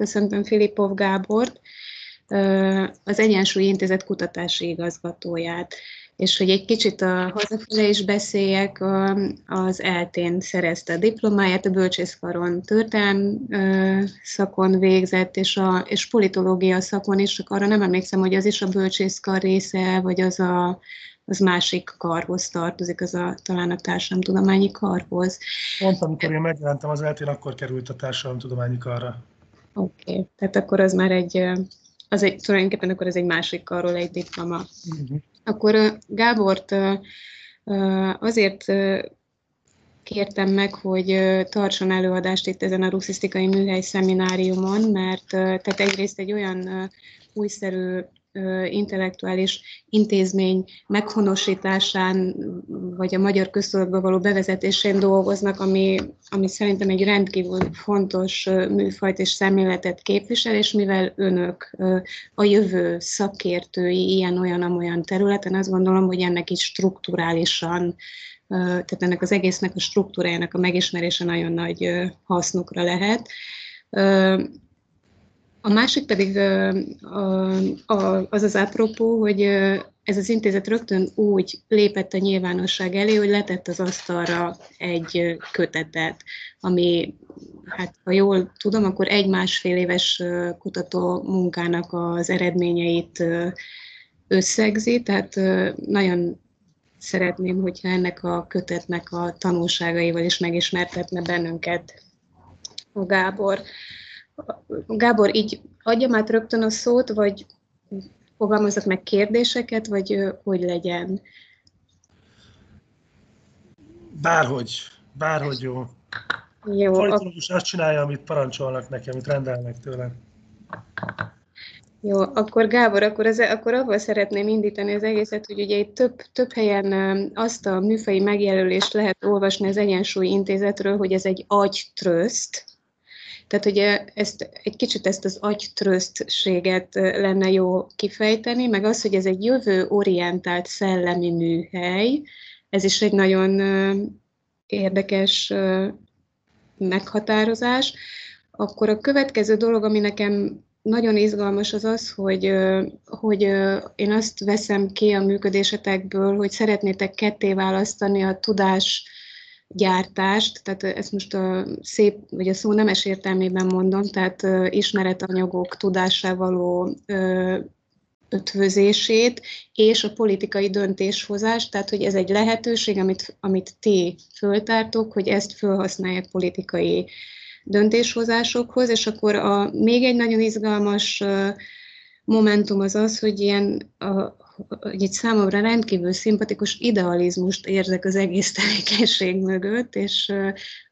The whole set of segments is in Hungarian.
köszöntöm Filipov Gábort, az Egyensúly Intézet kutatási igazgatóját és hogy egy kicsit a hazafele is beszéljek, az eltén szerezte a diplomáját, a bölcsészkaron történelm szakon végzett, és, a, és politológia szakon is, csak arra nem emlékszem, hogy az is a bölcsészkar része, vagy az a az másik karhoz tartozik, az a, talán a társadalomtudományi karhoz. Pont amikor én megjelentem az eltén, akkor került a társadalomtudományi karra. Oké, okay. tehát akkor az már egy, az egy, tulajdonképpen akkor ez egy másik karról egy diploma. Uh-huh. Akkor Gábort azért kértem meg, hogy tartson előadást itt ezen a russzisztikai műhely szemináriumon, mert tehát egyrészt egy olyan újszerű intellektuális intézmény meghonosításán, vagy a magyar köztudatba való bevezetésén dolgoznak, ami, ami szerintem egy rendkívül fontos műfajt és szemléletet képvisel, és mivel önök a jövő szakértői ilyen-olyan-amolyan területen, azt gondolom, hogy ennek is strukturálisan tehát ennek az egésznek a struktúrájának a megismerése nagyon nagy hasznukra lehet. A másik pedig az az apropó, hogy ez az intézet rögtön úgy lépett a nyilvánosság elé, hogy letett az asztalra egy kötetet, ami, hát ha jól tudom, akkor egy-másfél éves kutató munkának az eredményeit összegzi, tehát nagyon szeretném, hogyha ennek a kötetnek a tanulságaival is megismertetne bennünket a Gábor. Gábor, így adjam át rögtön a szót, vagy fogalmazok meg kérdéseket, vagy hogy legyen? Bárhogy, bárhogy jó. Jó. Folytonus azt csinálja, amit parancsolnak neki, amit rendelnek tőle. Jó, akkor Gábor, akkor, az, akkor abban szeretném indítani az egészet, hogy ugye itt több, több helyen azt a műfai megjelölést lehet olvasni az Egyensúly Intézetről, hogy ez egy agytröszt, tehát ugye ezt, egy kicsit ezt az agytrösztséget lenne jó kifejteni, meg az, hogy ez egy jövő-orientált szellemi műhely, ez is egy nagyon érdekes meghatározás. Akkor a következő dolog, ami nekem nagyon izgalmas az az, hogy, hogy én azt veszem ki a működésetekből, hogy szeretnétek ketté választani a tudás gyártást, tehát ezt most a szép, vagy a szó nemes értelmében mondom, tehát ismeretanyagok tudásával való ötvözését, és a politikai döntéshozást, tehát hogy ez egy lehetőség, amit, amit ti föltártok, hogy ezt felhasználják politikai döntéshozásokhoz, és akkor a, még egy nagyon izgalmas momentum az az, hogy ilyen a, hogy egy számomra rendkívül szimpatikus idealizmust érzek az egész tevékenység mögött, és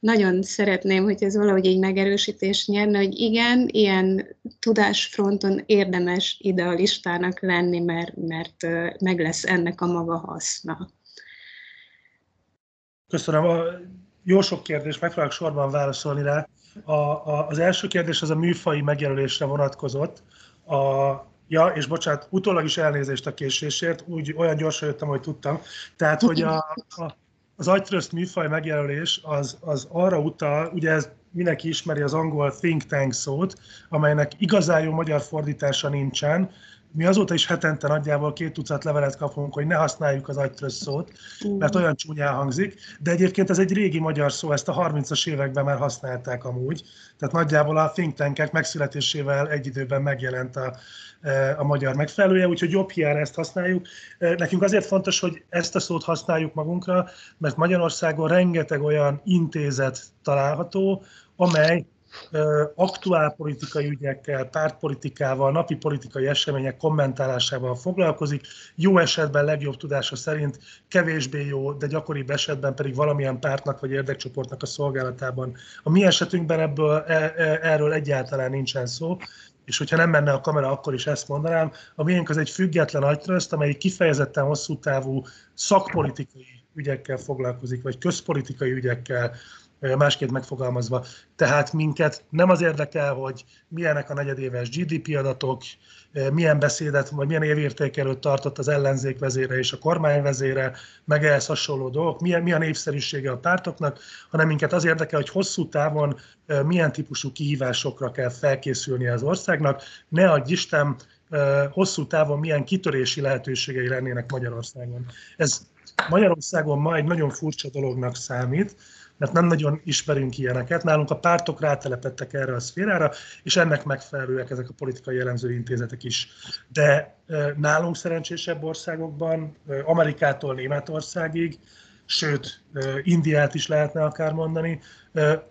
nagyon szeretném, hogy ez valahogy egy megerősítés nyerne, hogy igen, ilyen tudásfronton érdemes idealistának lenni, mert, mert meg lesz ennek a maga haszna. Köszönöm. A jó sok kérdés, megpróbálok sorban válaszolni rá. A, a, az első kérdés az a műfai megjelölésre vonatkozott. A, Ja, és bocsánat, utólag is elnézést a késésért, úgy olyan gyorsan jöttem, hogy tudtam. Tehát, hogy a, a, az agytrözt műfaj megjelölés az, az arra utal, ugye ez mindenki ismeri az angol think tank szót, amelynek igazán jó magyar fordítása nincsen, mi azóta is hetente nagyjából két tucat levelet kapunk, hogy ne használjuk az agytrösz szót, mert olyan csúnyán hangzik, de egyébként ez egy régi magyar szó, ezt a 30-as években már használták amúgy, tehát nagyjából a think tankek megszületésével egy időben megjelent a, a magyar megfelelője, úgyhogy jobb hiány ezt használjuk. Nekünk azért fontos, hogy ezt a szót használjuk magunkra, mert Magyarországon rengeteg olyan intézet található, amely aktuál politikai ügyekkel, pártpolitikával, napi politikai események kommentálásával foglalkozik. Jó esetben legjobb tudása szerint, kevésbé jó, de gyakoribb esetben pedig valamilyen pártnak vagy érdekcsoportnak a szolgálatában. A mi esetünkben ebből, e, e, erről egyáltalán nincsen szó, és hogyha nem menne a kamera, akkor is ezt mondanám. A miénk az egy független agytrözt, amely kifejezetten hosszú távú szakpolitikai ügyekkel foglalkozik, vagy közpolitikai ügyekkel, másként megfogalmazva. Tehát minket nem az érdekel, hogy milyenek a negyedéves GDP adatok, milyen beszédet, vagy milyen évértékelőt tartott az ellenzék vezére és a kormány vezére, meg ehhez hasonló dolgok, milyen, milyen népszerűsége a pártoknak, hanem minket az érdekel, hogy hosszú távon milyen típusú kihívásokra kell felkészülni az országnak. Ne adj Isten, hosszú távon milyen kitörési lehetőségei lennének Magyarországon. Ez Magyarországon ma egy nagyon furcsa dolognak számít, mert nem nagyon ismerünk ilyeneket. Nálunk a pártok rátelepettek erre a szférára, és ennek megfelelőek ezek a politikai jellemző intézetek is. De nálunk szerencsésebb országokban, Amerikától Németországig, sőt, Indiát is lehetne akár mondani,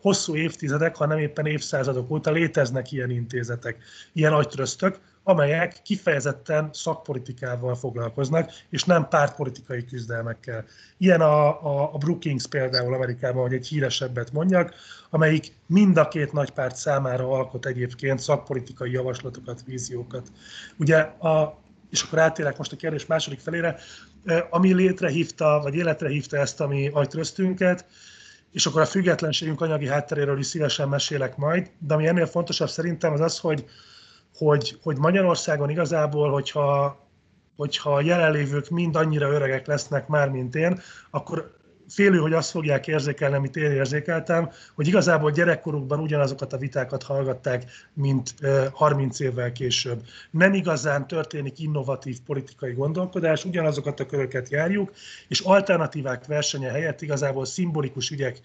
hosszú évtizedek, ha nem éppen évszázadok óta léteznek ilyen intézetek, ilyen agytröztök, amelyek kifejezetten szakpolitikával foglalkoznak, és nem pártpolitikai küzdelmekkel. Ilyen a, a, a Brookings például Amerikában, hogy egy híresebbet mondjak, amelyik mind a két nagy párt számára alkot egyébként szakpolitikai javaslatokat, víziókat. Ugye a, és akkor átélek most a kérdés második felére, ami létrehívta, vagy életre hívta ezt a mi agytröztünket, és akkor a függetlenségünk anyagi hátteréről is szívesen mesélek majd, de ami ennél fontosabb szerintem az az, hogy hogy, hogy Magyarországon igazából, hogyha, hogyha a jelenlévők mind annyira öregek lesznek már, mint én, akkor félő, hogy azt fogják érzékelni, amit én érzékeltem, hogy igazából gyerekkorukban ugyanazokat a vitákat hallgatták, mint 30 évvel később. Nem igazán történik innovatív politikai gondolkodás, ugyanazokat a köröket járjuk, és alternatívák versenye helyett igazából szimbolikus ügyek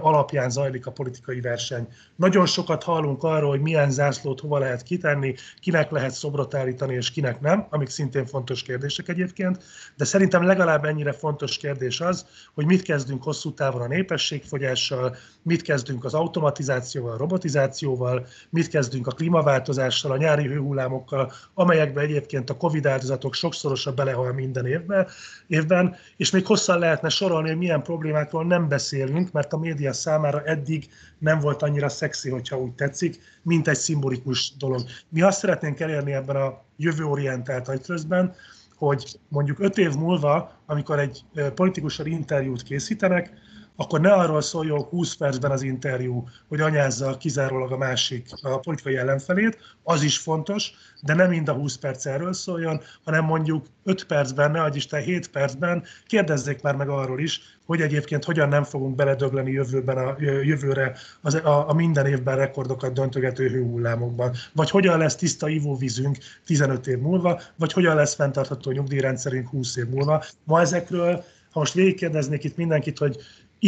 alapján zajlik a politikai verseny. Nagyon sokat hallunk arról, hogy milyen zászlót hova lehet kitenni, kinek lehet szobrot állítani, és kinek nem, amik szintén fontos kérdések egyébként, de szerintem legalább ennyire fontos kérdés az, hogy mit kezdünk hosszú távon a népességfogyással, mit kezdünk az automatizációval, a robotizációval, mit kezdünk a klímaváltozással, a nyári hőhullámokkal, amelyekbe egyébként a Covid áldozatok sokszorosan belehal minden évben, évben, és még hosszan lehetne sorolni, hogy milyen problémákról nem beszélünk, mert a média számára eddig nem volt annyira szexi, hogyha úgy tetszik, mint egy szimbolikus dolog. Mi azt szeretnénk elérni ebben a jövőorientált agytrözben, hogy mondjuk öt év múlva, amikor egy politikussal interjút készítenek, akkor ne arról szóljon 20 percben az interjú, hogy anyázza kizárólag a másik, a politikai ellenfelét, az is fontos, de nem mind a 20 perc erről szóljon, hanem mondjuk 5 percben, ne Isten 7 percben kérdezzék már meg arról is, hogy egyébként hogyan nem fogunk beledögleni jövőben a, jövőre az, a, a minden évben rekordokat döntögető hőhullámokban, vagy hogyan lesz tiszta ivóvízünk 15 év múlva, vagy hogyan lesz fenntartható nyugdíjrendszerünk 20 év múlva. Ma ezekről ha most végigkérdeznék itt mindenkit, hogy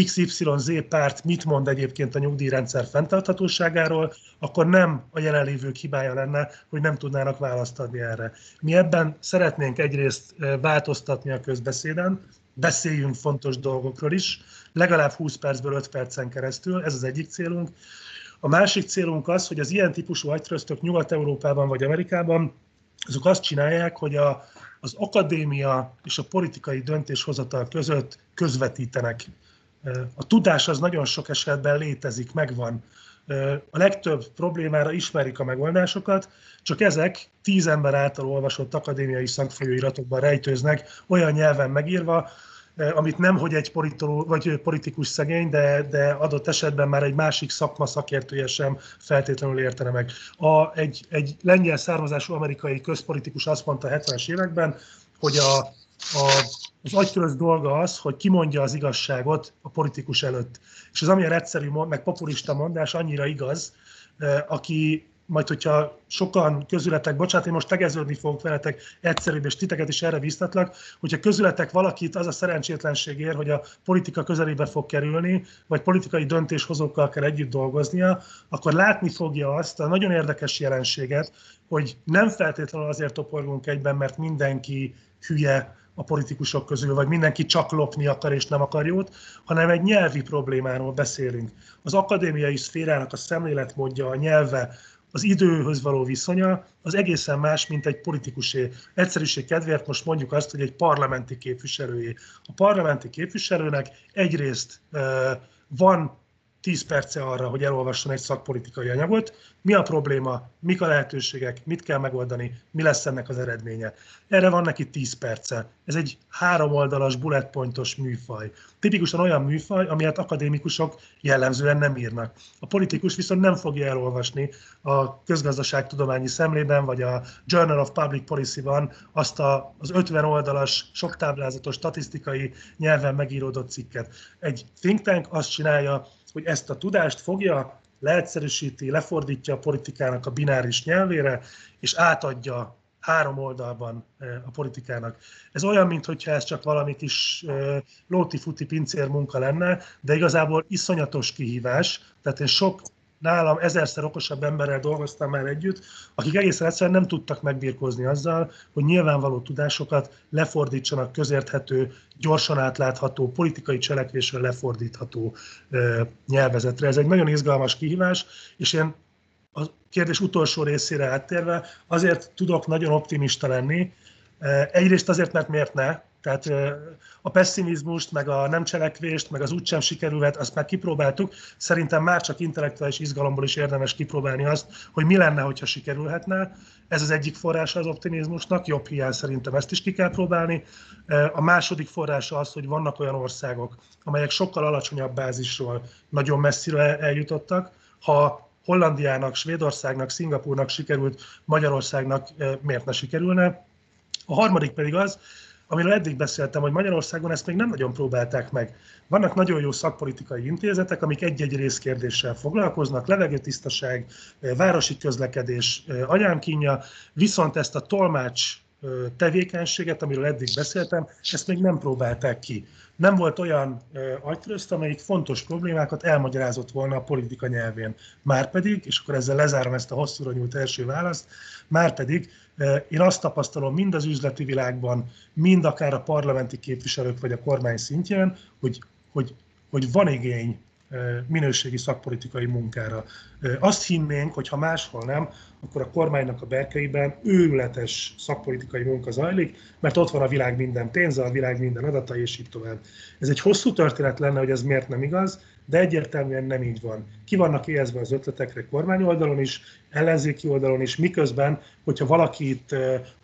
XYZ párt mit mond egyébként a nyugdíjrendszer fenntarthatóságáról, akkor nem a jelenlévők hibája lenne, hogy nem tudnának választ adni erre. Mi ebben szeretnénk egyrészt változtatni a közbeszéden, beszéljünk fontos dolgokról is, legalább 20 percből 5 percen keresztül, ez az egyik célunk. A másik célunk az, hogy az ilyen típusú agytröztök Nyugat-Európában vagy Amerikában, azok azt csinálják, hogy a, az akadémia és a politikai döntéshozatal között közvetítenek a tudás az nagyon sok esetben létezik, megvan. A legtöbb problémára ismerik a megoldásokat, csak ezek tíz ember által olvasott akadémiai szakfolyóiratokban rejtőznek, olyan nyelven megírva, amit nem, hogy egy politoló, vagy politikus szegény, de, de adott esetben már egy másik szakma szakértője sem feltétlenül értene meg. A, egy, egy lengyel származású amerikai közpolitikus azt mondta a 70-es években, hogy a, a az agytörös dolga az, hogy kimondja az igazságot a politikus előtt. És az amilyen egyszerű, meg populista mondás annyira igaz, aki majd, hogyha sokan közületek, bocsánat, én most tegeződni fogok veletek egyszerűbb, és titeket is erre biztatlak, hogyha közületek valakit az a szerencsétlenség ér, hogy a politika közelébe fog kerülni, vagy politikai döntéshozókkal kell együtt dolgoznia, akkor látni fogja azt a nagyon érdekes jelenséget, hogy nem feltétlenül azért toporgunk egyben, mert mindenki hülye, a politikusok közül, vagy mindenki csak lopni akar és nem akar jót, hanem egy nyelvi problémáról beszélünk. Az akadémiai szférának a szemléletmódja, a nyelve, az időhöz való viszonya az egészen más, mint egy politikusé. Egyszerűség kedvéért most mondjuk azt, hogy egy parlamenti képviselőjé. A parlamenti képviselőnek egyrészt van 10 perce arra, hogy elolvasson egy szakpolitikai anyagot. Mi a probléma, mik a lehetőségek, mit kell megoldani, mi lesz ennek az eredménye. Erre van neki 10 perce. Ez egy három oldalas bullet pointos műfaj. Tipikusan olyan műfaj, amilyet akadémikusok jellemzően nem írnak. A politikus viszont nem fogja elolvasni a közgazdaságtudományi szemlében, vagy a Journal of Public Policy-ban azt a, az 50 oldalas, sok táblázatos, statisztikai nyelven megíródott cikket. Egy think tank azt csinálja, hogy ezt a tudást fogja, leegyszerűsíti, lefordítja a politikának a bináris nyelvére, és átadja három oldalban a politikának. Ez olyan, mintha ez csak valami kis lóti-futi pincér munka lenne, de igazából iszonyatos kihívás. Tehát én sok nálam ezerszer okosabb emberrel dolgoztam már együtt, akik egészen egyszerűen nem tudtak megbírkozni azzal, hogy nyilvánvaló tudásokat lefordítsanak közérthető, gyorsan átlátható, politikai cselekvésre lefordítható nyelvezetre. Ez egy nagyon izgalmas kihívás, és én a kérdés utolsó részére áttérve azért tudok nagyon optimista lenni. Egyrészt azért, mert miért ne, tehát a pessimizmust, meg a nem cselekvést, meg az úgysem sikerülhet, azt már kipróbáltuk. Szerintem már csak intellektuális izgalomból is érdemes kipróbálni azt, hogy mi lenne, hogyha sikerülhetne. Ez az egyik forrása az optimizmusnak, jobb hiány szerintem ezt is ki kell próbálni. A második forrása az, hogy vannak olyan országok, amelyek sokkal alacsonyabb bázisról nagyon messzire eljutottak. Ha Hollandiának, Svédországnak, Szingapúrnak sikerült, Magyarországnak miért ne sikerülne. A harmadik pedig az, amiről eddig beszéltem, hogy Magyarországon ezt még nem nagyon próbálták meg. Vannak nagyon jó szakpolitikai intézetek, amik egy-egy részkérdéssel foglalkoznak, levegőtisztaság, városi közlekedés, anyámkínja, viszont ezt a tolmács tevékenységet, amiről eddig beszéltem, ezt még nem próbálták ki. Nem volt olyan agytrözt, amelyik fontos problémákat elmagyarázott volna a politika nyelvén. Márpedig, és akkor ezzel lezárom ezt a hosszúra nyújt első választ, márpedig én azt tapasztalom mind az üzleti világban, mind akár a parlamenti képviselők vagy a kormány szintjén, hogy, hogy, hogy van igény minőségi szakpolitikai munkára. Azt hinnénk, hogy ha máshol nem, akkor a kormánynak a berkeiben őrületes szakpolitikai munka zajlik, mert ott van a világ minden pénze, a világ minden adata, és így tovább. Ez egy hosszú történet lenne, hogy ez miért nem igaz, de egyértelműen nem így van. Ki vannak éhezve az ötletekre kormány oldalon is, ellenzéki oldalon is, miközben, hogyha valaki itt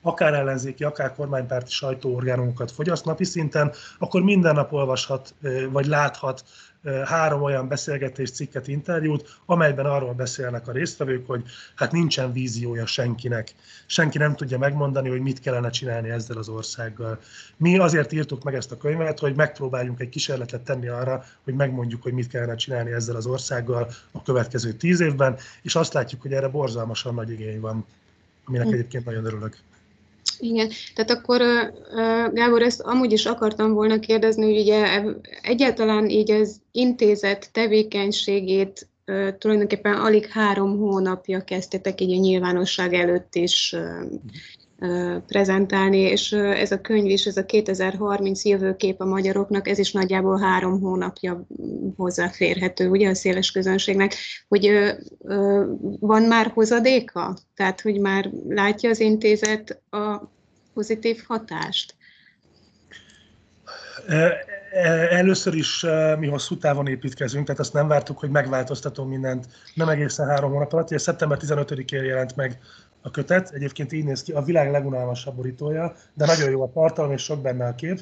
akár ellenzéki, akár kormánypárti sajtóorgánumokat fogyaszt napi szinten, akkor minden nap olvashat, vagy láthat három olyan beszélgetés, cikket, interjút, amelyben arról beszélnek a résztvevők, hogy hát nincsen víziója senkinek. Senki nem tudja megmondani, hogy mit kellene csinálni ezzel az országgal. Mi azért írtuk meg ezt a könyvet, hogy megpróbáljunk egy kísérletet tenni arra, hogy megmondjuk, hogy mit kellene csinálni ezzel az országgal a következő tíz évben, és azt látjuk, hogy erre borzalmasan nagy igény van, aminek hm. egyébként nagyon örülök. Igen, tehát akkor Gábor, ezt amúgy is akartam volna kérdezni, hogy ugye egyáltalán így az intézet tevékenységét tulajdonképpen alig három hónapja kezdtetek így a nyilvánosság előtt is prezentálni, és ez a könyv is, ez a 2030 jövőkép a magyaroknak, ez is nagyjából három hónapja hozzáférhető, ugye a széles közönségnek, hogy van már hozadéka? Tehát, hogy már látja az intézet a pozitív hatást? Először is mi hosszú távon építkezünk, tehát azt nem vártuk, hogy megváltoztatom mindent, nem egészen három hónap alatt. Ugye szeptember 15-én jelent meg a kötet, egyébként így néz ki, a világ legunalmasabb borítója, de nagyon jó a tartalom, és sok benne a kép.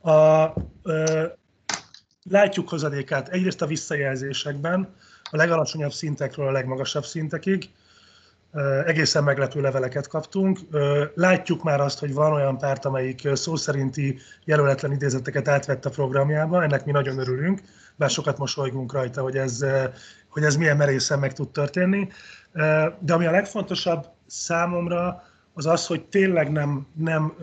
A, ö, látjuk hozadékát egyrészt a visszajelzésekben, a legalacsonyabb szintekről a legmagasabb szintekig, egészen meglepő leveleket kaptunk. Látjuk már azt, hogy van olyan párt, amelyik szó szerinti jelöletlen idézeteket átvett a programjába, ennek mi nagyon örülünk, bár sokat mosolygunk rajta, hogy ez, hogy ez milyen merészen meg tud történni. De ami a legfontosabb számomra, az az, hogy tényleg nem, nem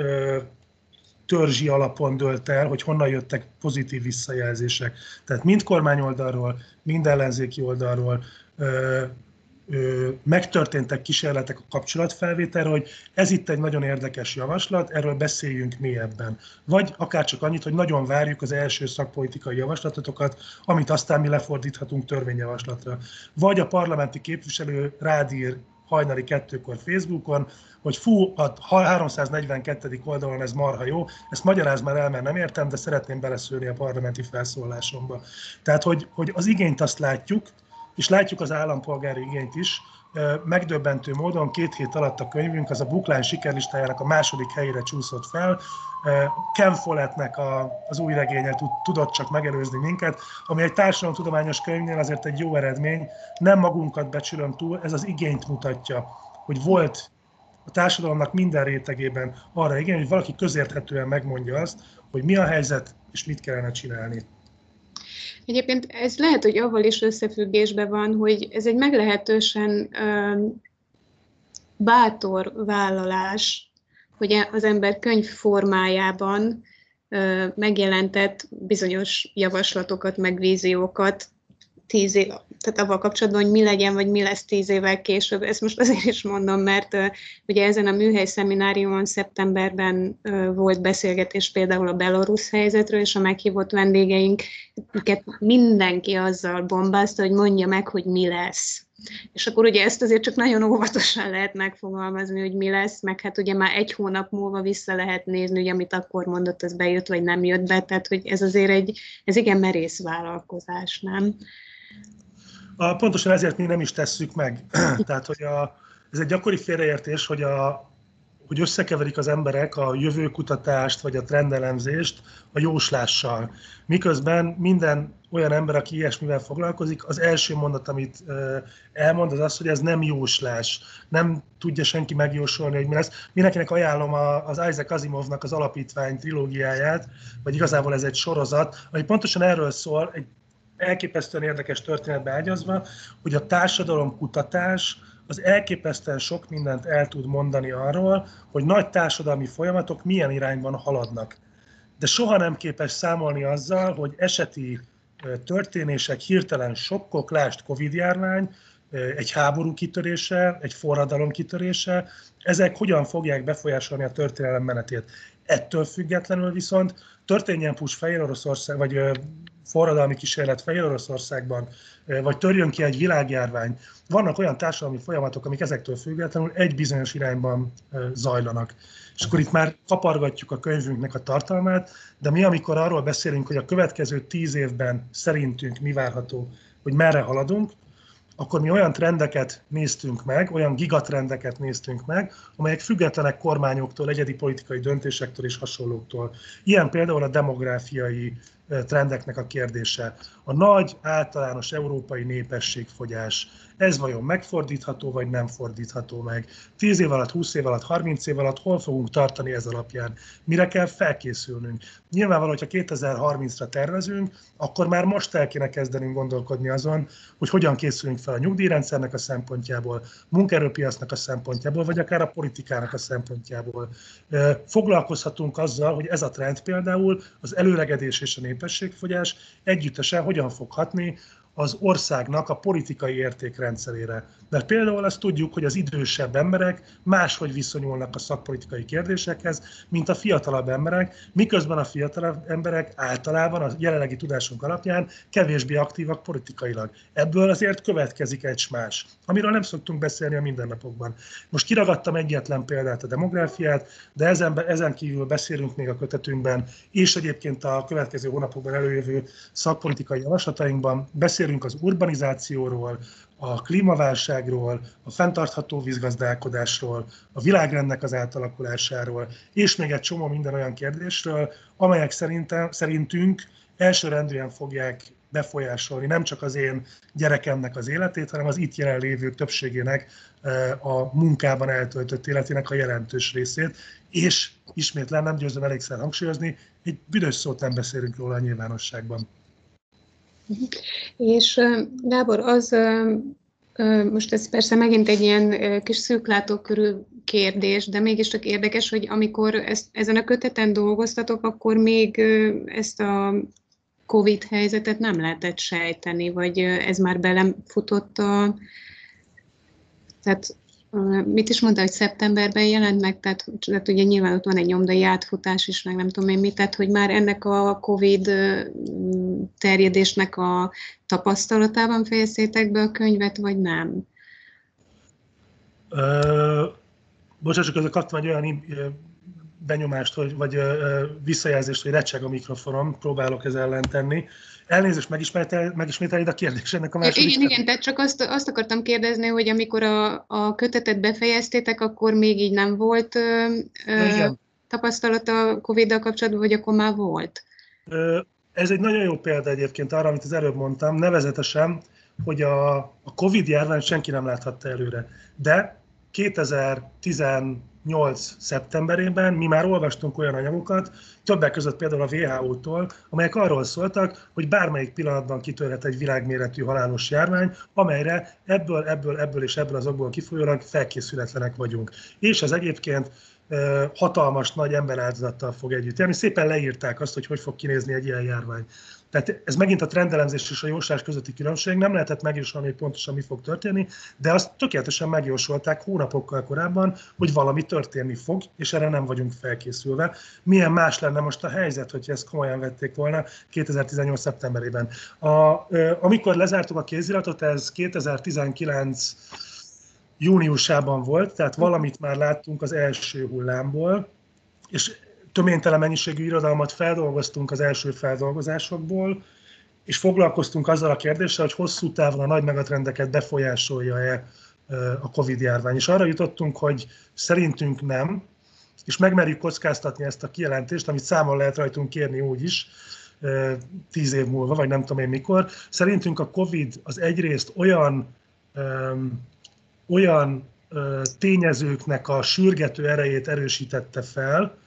törzsi alapon dölt el, hogy honnan jöttek pozitív visszajelzések. Tehát mind kormány oldalról, mind ellenzéki oldalról megtörténtek kísérletek a kapcsolatfelvételre, hogy ez itt egy nagyon érdekes javaslat, erről beszéljünk mélyebben. Vagy akár csak annyit, hogy nagyon várjuk az első szakpolitikai javaslatokat, amit aztán mi lefordíthatunk törvényjavaslatra. Vagy a parlamenti képviselő rádír hajnali kettőkor Facebookon, hogy fú, a 342. oldalon ez marha jó, ezt magyaráz már el, mert nem értem, de szeretném beleszőni a parlamenti felszólásomba. Tehát, hogy, hogy az igényt azt látjuk, és látjuk az állampolgári igényt is, megdöbbentő módon két hét alatt a könyvünk az a Bookline sikerlistájának a második helyére csúszott fel. Ken Follettnek a, az új regénye tudott csak megelőzni minket, ami egy társadalomtudományos könyvnél azért egy jó eredmény. Nem magunkat becsülöm túl, ez az igényt mutatja, hogy volt a társadalomnak minden rétegében arra igény, hogy valaki közérthetően megmondja azt, hogy mi a helyzet és mit kellene csinálni. Egyébként ez lehet, hogy avval is összefüggésben van, hogy ez egy meglehetősen bátor vállalás, hogy az ember könyv formájában megjelentett bizonyos javaslatokat, meg víziókat tíz év, tehát avval kapcsolatban, hogy mi legyen, vagy mi lesz tíz évvel később. Ezt most azért is mondom, mert uh, ugye ezen a műhely szemináriumon szeptemberben uh, volt beszélgetés például a belorusz helyzetről, és a meghívott vendégeink mindenki azzal bombázta, hogy mondja meg, hogy mi lesz. És akkor ugye ezt azért csak nagyon óvatosan lehet megfogalmazni, hogy mi lesz, meg hát ugye már egy hónap múlva vissza lehet nézni, hogy amit akkor mondott, az bejött, vagy nem jött be, tehát hogy ez azért egy, ez igen merész vállalkozás, nem? A, pontosan ezért mi nem is tesszük meg. Tehát, hogy a, ez egy gyakori félreértés, hogy, a, hogy összekeverik az emberek a jövőkutatást vagy a trendelemzést a jóslással. Miközben minden olyan ember, aki ilyesmivel foglalkozik, az első mondat, amit elmond, az az, hogy ez nem jóslás. Nem tudja senki megjósolni, hogy mi lesz. Mindenkinek ajánlom az Isaac Asimovnak az alapítvány trilógiáját, vagy igazából ez egy sorozat, ami pontosan erről szól, egy elképesztően érdekes történetbe ágyazva, hogy a társadalom kutatás az elképesztően sok mindent el tud mondani arról, hogy nagy társadalmi folyamatok milyen irányban haladnak. De soha nem képes számolni azzal, hogy eseti történések, hirtelen sokkok, lást Covid-járvány, egy háború kitörése, egy forradalom kitörése, ezek hogyan fogják befolyásolni a történelem menetét. Ettől függetlenül viszont történjen push Fehér Oroszország, vagy forradalmi kísérlet Fehér Oroszországban, vagy törjön ki egy világjárvány. Vannak olyan társadalmi folyamatok, amik ezektől függetlenül egy bizonyos irányban zajlanak. És akkor itt már kapargatjuk a könyvünknek a tartalmát, de mi, amikor arról beszélünk, hogy a következő tíz évben szerintünk mi várható, hogy merre haladunk, akkor mi olyan trendeket néztünk meg, olyan gigatrendeket néztünk meg, amelyek függetlenek kormányoktól, egyedi politikai döntésektől és hasonlóktól. Ilyen például a demográfiai trendeknek a kérdése. A nagy általános európai népességfogyás, ez vajon megfordítható, vagy nem fordítható meg? 10 év alatt, 20 év alatt, 30 év alatt hol fogunk tartani ez alapján? Mire kell felkészülnünk? Nyilvánvaló, hogyha 2030-ra tervezünk, akkor már most el kéne kezdenünk gondolkodni azon, hogy hogyan készülünk fel a nyugdíjrendszernek a szempontjából, munkaerőpiacnak a szempontjából, vagy akár a politikának a szempontjából. Foglalkozhatunk azzal, hogy ez a trend például az előregedés és a népességfogyás együttesen hogyan fog hatni az országnak a politikai értékrendszerére. Mert például azt tudjuk, hogy az idősebb emberek máshogy viszonyulnak a szakpolitikai kérdésekhez, mint a fiatalabb emberek, miközben a fiatalabb emberek általában a jelenlegi tudásunk alapján kevésbé aktívak politikailag. Ebből azért következik egy más, amiről nem szoktunk beszélni a mindennapokban. Most kiragadtam egyetlen példát a demográfiát, de ezen, ezen kívül beszélünk még a kötetünkben, és egyébként a következő hónapokban előjövő szakpolitikai javaslatainkban beszélünk az urbanizációról, a klímaválságról, a fenntartható vízgazdálkodásról, a világrendnek az átalakulásáról, és még egy csomó minden olyan kérdésről, amelyek szerintem, szerintünk elsőrendűen fogják befolyásolni nem csak az én gyerekemnek az életét, hanem az itt jelenlévők többségének eh, a munkában eltöltött életének a jelentős részét, és ismétlen nem győzöm elégszer hangsúlyozni, egy büdös szót nem beszélünk róla a nyilvánosságban. És Gábor, az most ez persze megint egy ilyen kis szűklátókörű kérdés, de mégiscsak érdekes, hogy amikor ezt, ezen a köteten dolgoztatok, akkor még ezt a COVID helyzetet nem lehetett sejteni, vagy ez már belefutott a... Tehát mit is mondta, hogy szeptemberben jelent meg, tehát, tehát ugye nyilván ott van egy nyomdai átfutás is, meg nem tudom én mit, tehát hogy már ennek a COVID terjedésnek a tapasztalatában fejeztétek be a könyvet, vagy nem? bocsánat, csak kaptam egy olyan benyomást, hogy, vagy visszajelzést, hogy recseg a mikrofonom, próbálok ez ellen tenni. Elnézést, megismételed a kérdés ennek a második? Igen, igen, tehát csak azt, azt akartam kérdezni, hogy amikor a, a kötetet befejeztétek, akkor még így nem volt ö, ö, tapasztalat a Covid-dal kapcsolatban, vagy akkor már volt? Ez egy nagyon jó példa egyébként arra, amit az előbb mondtam, nevezetesen, hogy a, a Covid járvány senki nem láthatta előre. De 2018. szeptemberében mi már olvastunk olyan anyagokat, többek között például a WHO-tól, amelyek arról szóltak, hogy bármelyik pillanatban kitörhet egy világméretű halálos járvány, amelyre ebből, ebből, ebből és ebből az okból kifolyólag felkészületlenek vagyunk. És ez egyébként hatalmas nagy emberáldozattal fog együtt járni. Szépen leírták azt, hogy hogy fog kinézni egy ilyen járvány. Tehát ez megint a trendelemzés és a jóslás közötti különbség, nem lehetett megjósolni, hogy pontosan mi fog történni, de azt tökéletesen megjósolták hónapokkal korábban, hogy valami történni fog, és erre nem vagyunk felkészülve. Milyen más lenne most a helyzet, hogyha ezt komolyan vették volna 2018. szeptemberében. A, amikor lezártuk a kéziratot, ez 2019 júniusában volt, tehát valamit már láttunk az első hullámból, és töménytelen mennyiségű irodalmat feldolgoztunk az első feldolgozásokból, és foglalkoztunk azzal a kérdéssel, hogy hosszú távon a nagy megatrendeket befolyásolja-e a Covid-járvány. És arra jutottunk, hogy szerintünk nem, és megmerjük kockáztatni ezt a kijelentést, amit számon lehet rajtunk kérni úgy is, tíz év múlva, vagy nem tudom én mikor. Szerintünk a Covid az egyrészt olyan, olyan tényezőknek a sürgető erejét erősítette fel,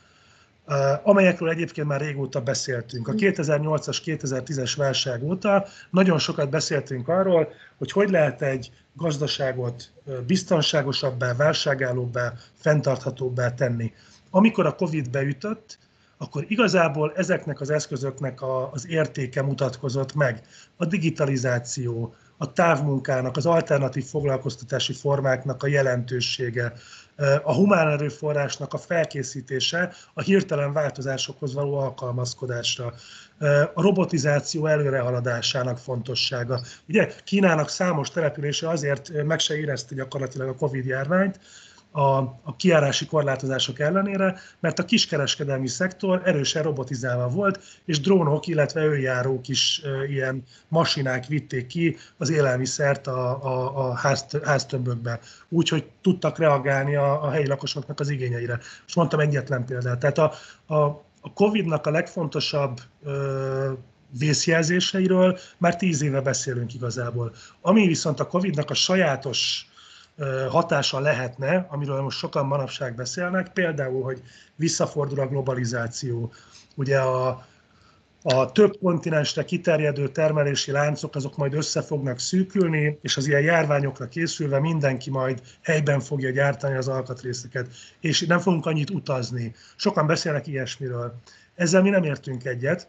amelyekről egyébként már régóta beszéltünk. A 2008-as, 2010-es válság óta nagyon sokat beszéltünk arról, hogy hogy lehet egy gazdaságot biztonságosabbá, válságállóbbá, fenntarthatóbbá tenni. Amikor a Covid beütött, akkor igazából ezeknek az eszközöknek az értéke mutatkozott meg. A digitalizáció, a távmunkának, az alternatív foglalkoztatási formáknak a jelentősége, a humán erőforrásnak a felkészítése a hirtelen változásokhoz való alkalmazkodásra, a robotizáció előrehaladásának fontossága. Ugye Kínának számos települése azért meg se érezte gyakorlatilag a Covid járványt, a, a kiárási korlátozások ellenére, mert a kiskereskedelmi szektor erősen robotizálva volt, és drónok, illetve önjárók is e, ilyen masinák vitték ki az élelmiszert a, a, a ház, háztömbökbe, úgyhogy tudtak reagálni a, a helyi lakosoknak az igényeire. Most mondtam egyetlen példát. Tehát a, a, a COVID-nak a legfontosabb ö, vészjelzéseiről már tíz éve beszélünk igazából. Ami viszont a COVID-nak a sajátos hatása lehetne, amiről most sokan manapság beszélnek, például, hogy visszafordul a globalizáció. Ugye a, a több kontinensre kiterjedő termelési láncok azok majd össze fognak szűkülni, és az ilyen járványokra készülve mindenki majd helyben fogja gyártani az alkatrészeket, és nem fogunk annyit utazni. Sokan beszélnek ilyesmiről. Ezzel mi nem értünk egyet,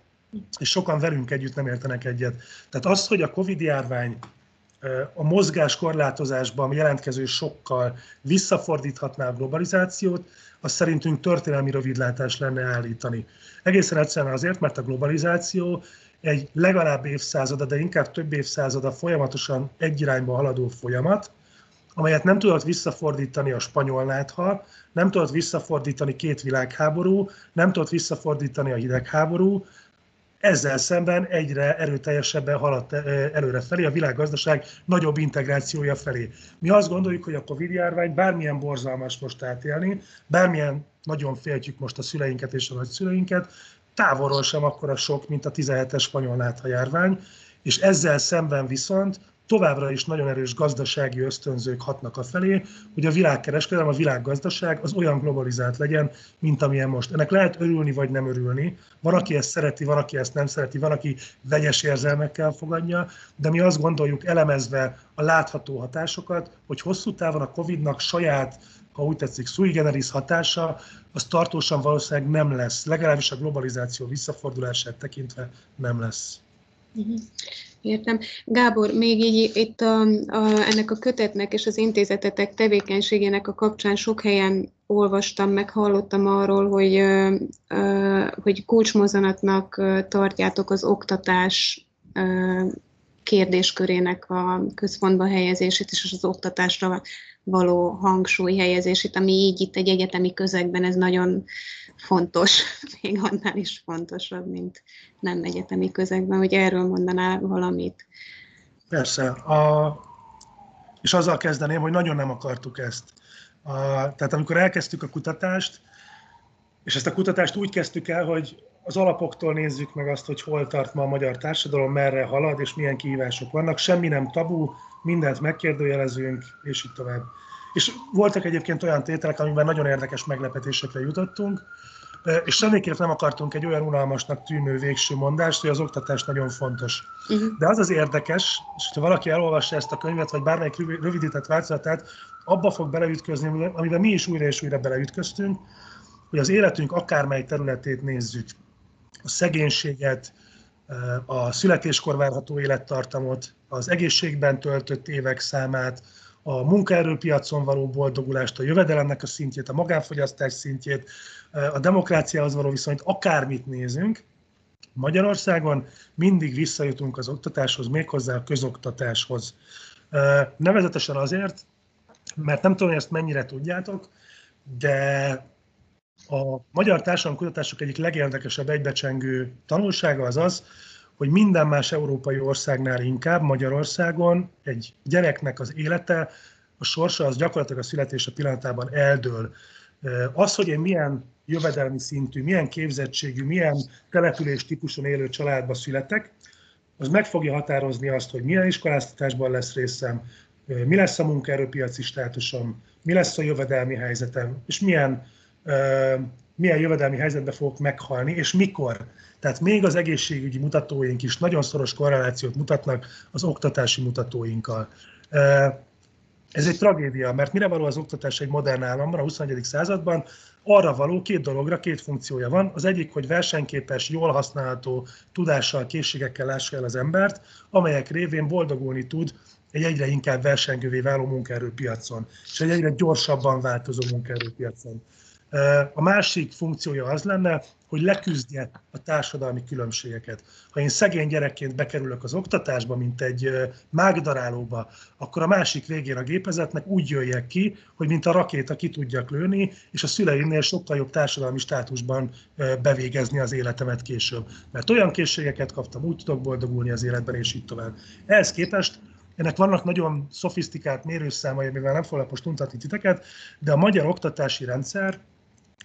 és sokan velünk együtt nem értenek egyet. Tehát az, hogy a Covid járvány a mozgás korlátozásban jelentkező sokkal visszafordíthatná a globalizációt, az szerintünk történelmi rövidlátás lenne állítani. Egészen egyszerűen azért, mert a globalizáció egy legalább évszázada, de inkább több évszázada folyamatosan egy irányba haladó folyamat, amelyet nem tudott visszafordítani a spanyol nátha, nem tudott visszafordítani két világháború, nem tudott visszafordítani a hidegháború, ezzel szemben egyre erőteljesebben haladt előre felé, a világgazdaság nagyobb integrációja felé. Mi azt gondoljuk, hogy a Covid járvány bármilyen borzalmas most átélni, bármilyen nagyon féltjük most a szüleinket és a nagyszüleinket, távolról sem akkora sok, mint a 17-es spanyol nátha járvány, és ezzel szemben viszont továbbra is nagyon erős gazdasági ösztönzők hatnak a felé, hogy a világkereskedelem, a világgazdaság az olyan globalizált legyen, mint amilyen most. Ennek lehet örülni vagy nem örülni. Van, aki ezt szereti, van, aki ezt nem szereti, van, aki vegyes érzelmekkel fogadja, de mi azt gondoljuk elemezve a látható hatásokat, hogy hosszú távon a COVID-nak saját ha úgy tetszik, sui generis hatása, az tartósan valószínűleg nem lesz, legalábbis a globalizáció visszafordulását tekintve nem lesz. Értem. Gábor, még így itt a, a, ennek a kötetnek és az intézetetek tevékenységének a kapcsán sok helyen olvastam, meg hallottam arról, hogy, ö, ö, hogy kulcsmozanatnak tartjátok az oktatás ö, kérdéskörének a központba helyezését és az oktatásra való hangsúly helyezését, ami így itt egy egyetemi közegben ez nagyon fontos, még annál is fontosabb, mint nem egyetemi közegben, hogy erről mondanál valamit. Persze. A, és azzal kezdeném, hogy nagyon nem akartuk ezt. A, tehát amikor elkezdtük a kutatást, és ezt a kutatást úgy kezdtük el, hogy az alapoktól nézzük meg azt, hogy hol tart ma a magyar társadalom, merre halad, és milyen kihívások vannak. Semmi nem tabu, mindent megkérdőjelezünk, és így tovább. És voltak egyébként olyan tételek, amiben nagyon érdekes meglepetésekre jutottunk, és semmiképp nem akartunk egy olyan unalmasnak tűnő végső mondást, hogy az oktatás nagyon fontos. Uh-huh. De az az érdekes, és ha valaki elolvassa ezt a könyvet, vagy bármelyik rövidített változatát, abba fog beleütközni, amiben mi is újra és újra beleütköztünk, hogy az életünk akármely területét nézzük, a szegénységet, a születéskor várható élettartamot, az egészségben töltött évek számát, a munkaerőpiacon való boldogulást, a jövedelemnek a szintjét, a magánfogyasztás szintjét, a demokráciához való viszonyt, akármit nézünk, Magyarországon mindig visszajutunk az oktatáshoz, méghozzá a közoktatáshoz. Nevezetesen azért, mert nem tudom, hogy ezt mennyire tudjátok, de a magyar társadalomkutatások egyik legérdekesebb egybecsengő tanulsága az az, hogy minden más európai országnál inkább Magyarországon egy gyereknek az élete, a sorsa az gyakorlatilag a születése pillanatában eldől. Az, hogy én milyen jövedelmi szintű, milyen képzettségű, milyen település típuson élő családba születek, az meg fogja határozni azt, hogy milyen iskoláztatásban lesz részem, mi lesz a munkaerőpiaci státusom, mi lesz a jövedelmi helyzetem, és milyen, milyen jövedelmi helyzetbe fogok meghalni, és mikor. Tehát még az egészségügyi mutatóink is nagyon szoros korrelációt mutatnak az oktatási mutatóinkkal. Ez egy tragédia, mert mire való az oktatás egy modern államban, a 21. században? Arra való két dologra, két funkciója van. Az egyik, hogy versenyképes, jól használható tudással, készségekkel lássa el az embert, amelyek révén boldogulni tud egy egyre inkább versengővé váló munkaerőpiacon, és egy egyre gyorsabban változó munkaerőpiacon. A másik funkciója az lenne, hogy leküzdje a társadalmi különbségeket. Ha én szegény gyerekként bekerülök az oktatásba, mint egy mágdarálóba, akkor a másik végén a gépezetnek úgy jöjjek ki, hogy mint a rakéta ki tudjak lőni, és a szüleimnél sokkal jobb társadalmi státusban bevégezni az életemet később. Mert olyan készségeket kaptam, úgy tudok boldogulni az életben, és így tovább. Ehhez képest ennek vannak nagyon szofisztikált mérőszámai, amivel nem foglak most untatni titeket, de a magyar oktatási rendszer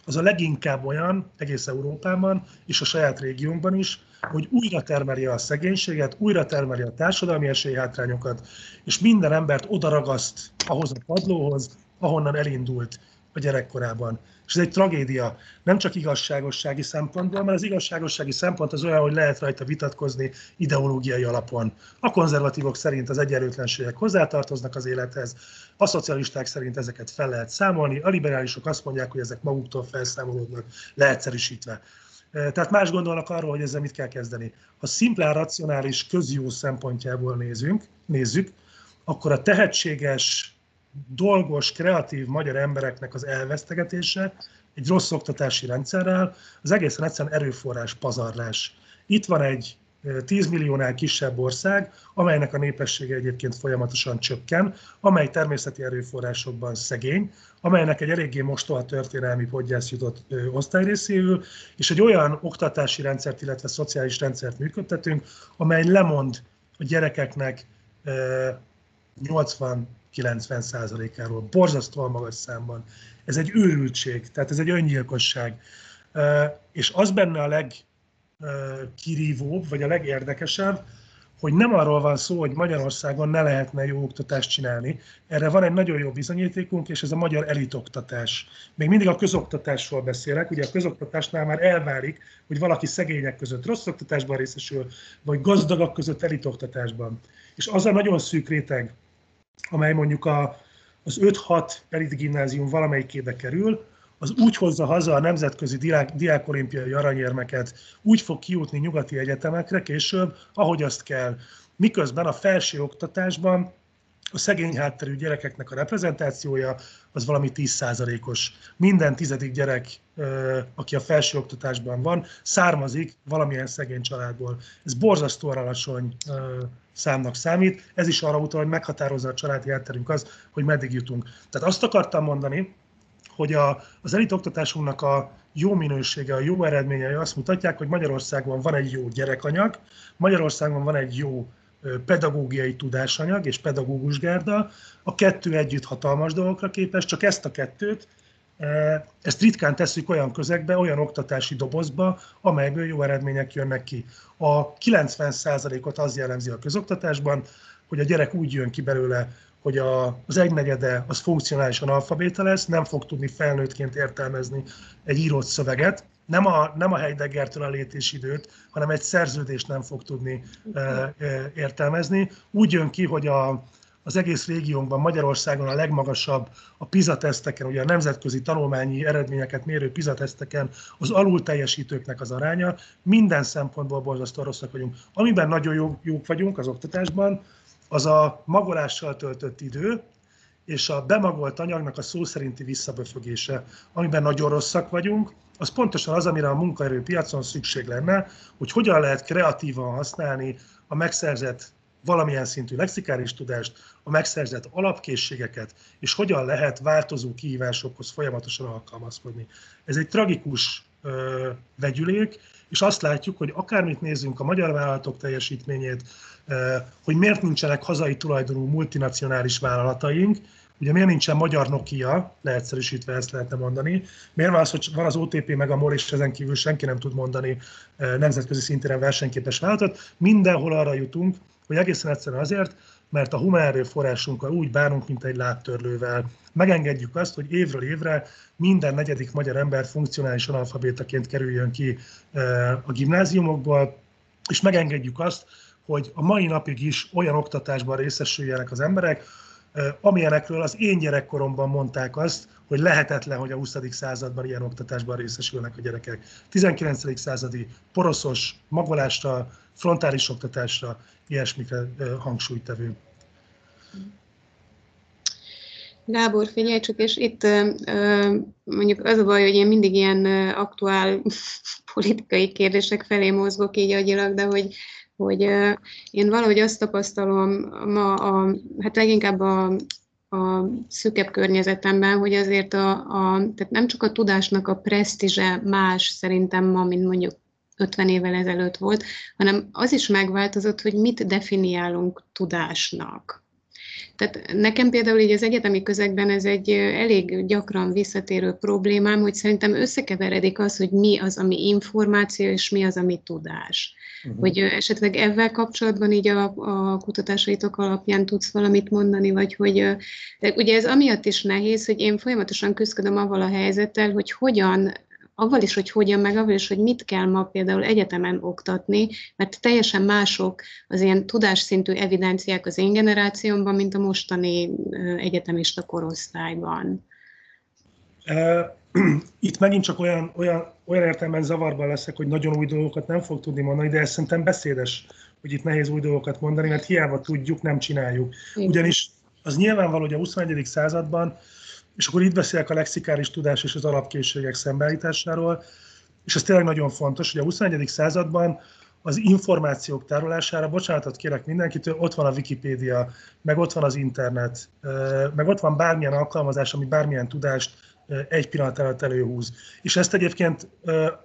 az a leginkább olyan egész Európában és a saját régiónkban is, hogy újra termeli a szegénységet, újra termeli a társadalmi esélyhátrányokat, és minden embert odaragaszt ahhoz a padlóhoz, ahonnan elindult a gyerekkorában. És ez egy tragédia, nem csak igazságossági szempontból, mert az igazságossági szempont az olyan, hogy lehet rajta vitatkozni ideológiai alapon. A konzervatívok szerint az egyenlőtlenségek hozzátartoznak az élethez, a szocialisták szerint ezeket fel lehet számolni, a liberálisok azt mondják, hogy ezek maguktól felszámolódnak, leegyszerűsítve. Tehát más gondolnak arról, hogy ezzel mit kell kezdeni. Ha szimplán racionális közjó szempontjából nézünk, nézzük, akkor a tehetséges, dolgos, kreatív magyar embereknek az elvesztegetése egy rossz oktatási rendszerrel, az egész egyszerűen erőforrás pazarlás. Itt van egy 10 milliónál kisebb ország, amelynek a népessége egyébként folyamatosan csökken, amely természeti erőforrásokban szegény, amelynek egy eléggé mostoha történelmi podgyász jutott osztályrészéül, és egy olyan oktatási rendszert, illetve szociális rendszert működtetünk, amely lemond a gyerekeknek 80 90%-áról, borzasztóan magas számban. Ez egy őrültség, tehát ez egy öngyilkosság. És az benne a legkirívóbb, vagy a legérdekesebb, hogy nem arról van szó, hogy Magyarországon ne lehetne jó oktatást csinálni. Erre van egy nagyon jó bizonyítékunk, és ez a magyar elitoktatás. Még mindig a közoktatásról beszélek, ugye a közoktatásnál már elválik, hogy valaki szegények között rossz oktatásban részesül, vagy gazdagak között elitoktatásban. És az a nagyon szűk réteg, amely mondjuk a, az 5-6 elit gimnázium valamelyikébe kerül, az úgy hozza haza a nemzetközi diák, diákolimpiai aranyérmeket, úgy fog kijutni nyugati egyetemekre később, ahogy azt kell. Miközben a felső oktatásban a szegény hátterű gyerekeknek a reprezentációja az valami 10%-os. Minden tizedik gyerek, aki a felsőoktatásban van, származik valamilyen szegény családból. Ez borzasztóan alacsony számnak számít. Ez is arra utal, hogy meghatározza a családi hátterünk az, hogy meddig jutunk. Tehát azt akartam mondani, hogy a, az elit oktatásunknak a jó minősége, a jó eredményei azt mutatják, hogy Magyarországon van egy jó gyerekanyag, Magyarországon van egy jó pedagógiai tudásanyag és pedagógus gárda, a kettő együtt hatalmas dolgokra képes, csak ezt a kettőt, ezt ritkán tesszük olyan közegbe, olyan oktatási dobozba, amelyből jó eredmények jönnek ki. A 90%-ot az jellemzi a közoktatásban, hogy a gyerek úgy jön ki belőle, hogy a, az egynegyede az funkcionálisan alfabéta lesz, nem fog tudni felnőttként értelmezni egy írott szöveget, nem a, nem a Heideggertől a létésidőt, hanem egy szerződést nem fog tudni e, értelmezni. Úgy jön ki, hogy a, az egész régiónkban, Magyarországon a legmagasabb a PISA teszteken, ugye a nemzetközi tanulmányi eredményeket mérő PISA teszteken az alul teljesítőknek az aránya. Minden szempontból borzasztó rosszak vagyunk. Amiben nagyon jó, jók vagyunk az oktatásban, az a magolással töltött idő, és a bemagolt anyagnak a szó szerinti visszaböfögése, amiben nagyon rosszak vagyunk, az pontosan az, amire a munkaerőpiacon szükség lenne, hogy hogyan lehet kreatívan használni a megszerzett valamilyen szintű lexikáris tudást, a megszerzett alapkészségeket, és hogyan lehet változó kihívásokhoz folyamatosan alkalmazkodni. Ez egy tragikus ö, vegyülék, és azt látjuk, hogy akármit nézzünk a magyar vállalatok teljesítményét, ö, hogy miért nincsenek hazai tulajdonú multinacionális vállalataink, Ugye miért nincsen magyar Nokia, leegyszerűsítve ezt lehetne mondani, miért van az, hogy van az OTP meg a MOL, és ezen kívül senki nem tud mondani nemzetközi szinten versenyképes vállalatot. Mindenhol arra jutunk, hogy egészen egyszerűen azért, mert a humán erőforrásunkkal úgy bánunk, mint egy lábtörlővel. Megengedjük azt, hogy évről évre minden negyedik magyar ember funkcionális analfabétaként kerüljön ki a gimnáziumokból, és megengedjük azt, hogy a mai napig is olyan oktatásban részesüljenek az emberek, amilyenekről az én gyerekkoromban mondták azt, hogy lehetetlen, hogy a 20. században ilyen oktatásban részesülnek a gyerekek. 19. századi poroszos magolásra, frontális oktatásra, ilyesmikre hangsúlytevő. Gábor, figyelj csak, és itt mondjuk az a baj, hogy én mindig ilyen aktuál politikai kérdések felé mozgok így agyilag, de hogy hogy én valahogy azt tapasztalom ma, a, hát leginkább a, a szükebb környezetemben, hogy azért a, a, tehát nem csak a tudásnak a presztízse más szerintem ma, mint mondjuk 50 évvel ezelőtt volt, hanem az is megváltozott, hogy mit definiálunk tudásnak. Tehát nekem például így az egyetemi közegben ez egy elég gyakran visszatérő problémám, hogy szerintem összekeveredik az, hogy mi az, ami információ, és mi az, ami tudás. Uh-huh. Hogy esetleg ezzel kapcsolatban így a, a kutatásaitok alapján tudsz valamit mondani, vagy hogy de ugye ez amiatt is nehéz, hogy én folyamatosan küzdködöm avval a helyzettel, hogy hogyan avval is, hogy hogyan, meg avval is, hogy mit kell ma például egyetemen oktatni, mert teljesen mások az ilyen tudásszintű evidenciák az én generációmban, mint a mostani egyetemista korosztályban. Itt megint csak olyan, olyan, olyan értelemben zavarban leszek, hogy nagyon új dolgokat nem fog tudni mondani, de ez szerintem beszédes, hogy itt nehéz új dolgokat mondani, mert hiába tudjuk, nem csináljuk. Ugyanis az nyilvánvaló, hogy a 21. században és akkor itt beszélek a lexikáris tudás és az alapkészségek szembeállításáról, és ez tényleg nagyon fontos, hogy a 21. században az információk tárolására, bocsánatot kérek mindenkitől, ott van a Wikipédia, meg ott van az internet, meg ott van bármilyen alkalmazás, ami bármilyen tudást egy pillanat alatt előhúz. És ezt egyébként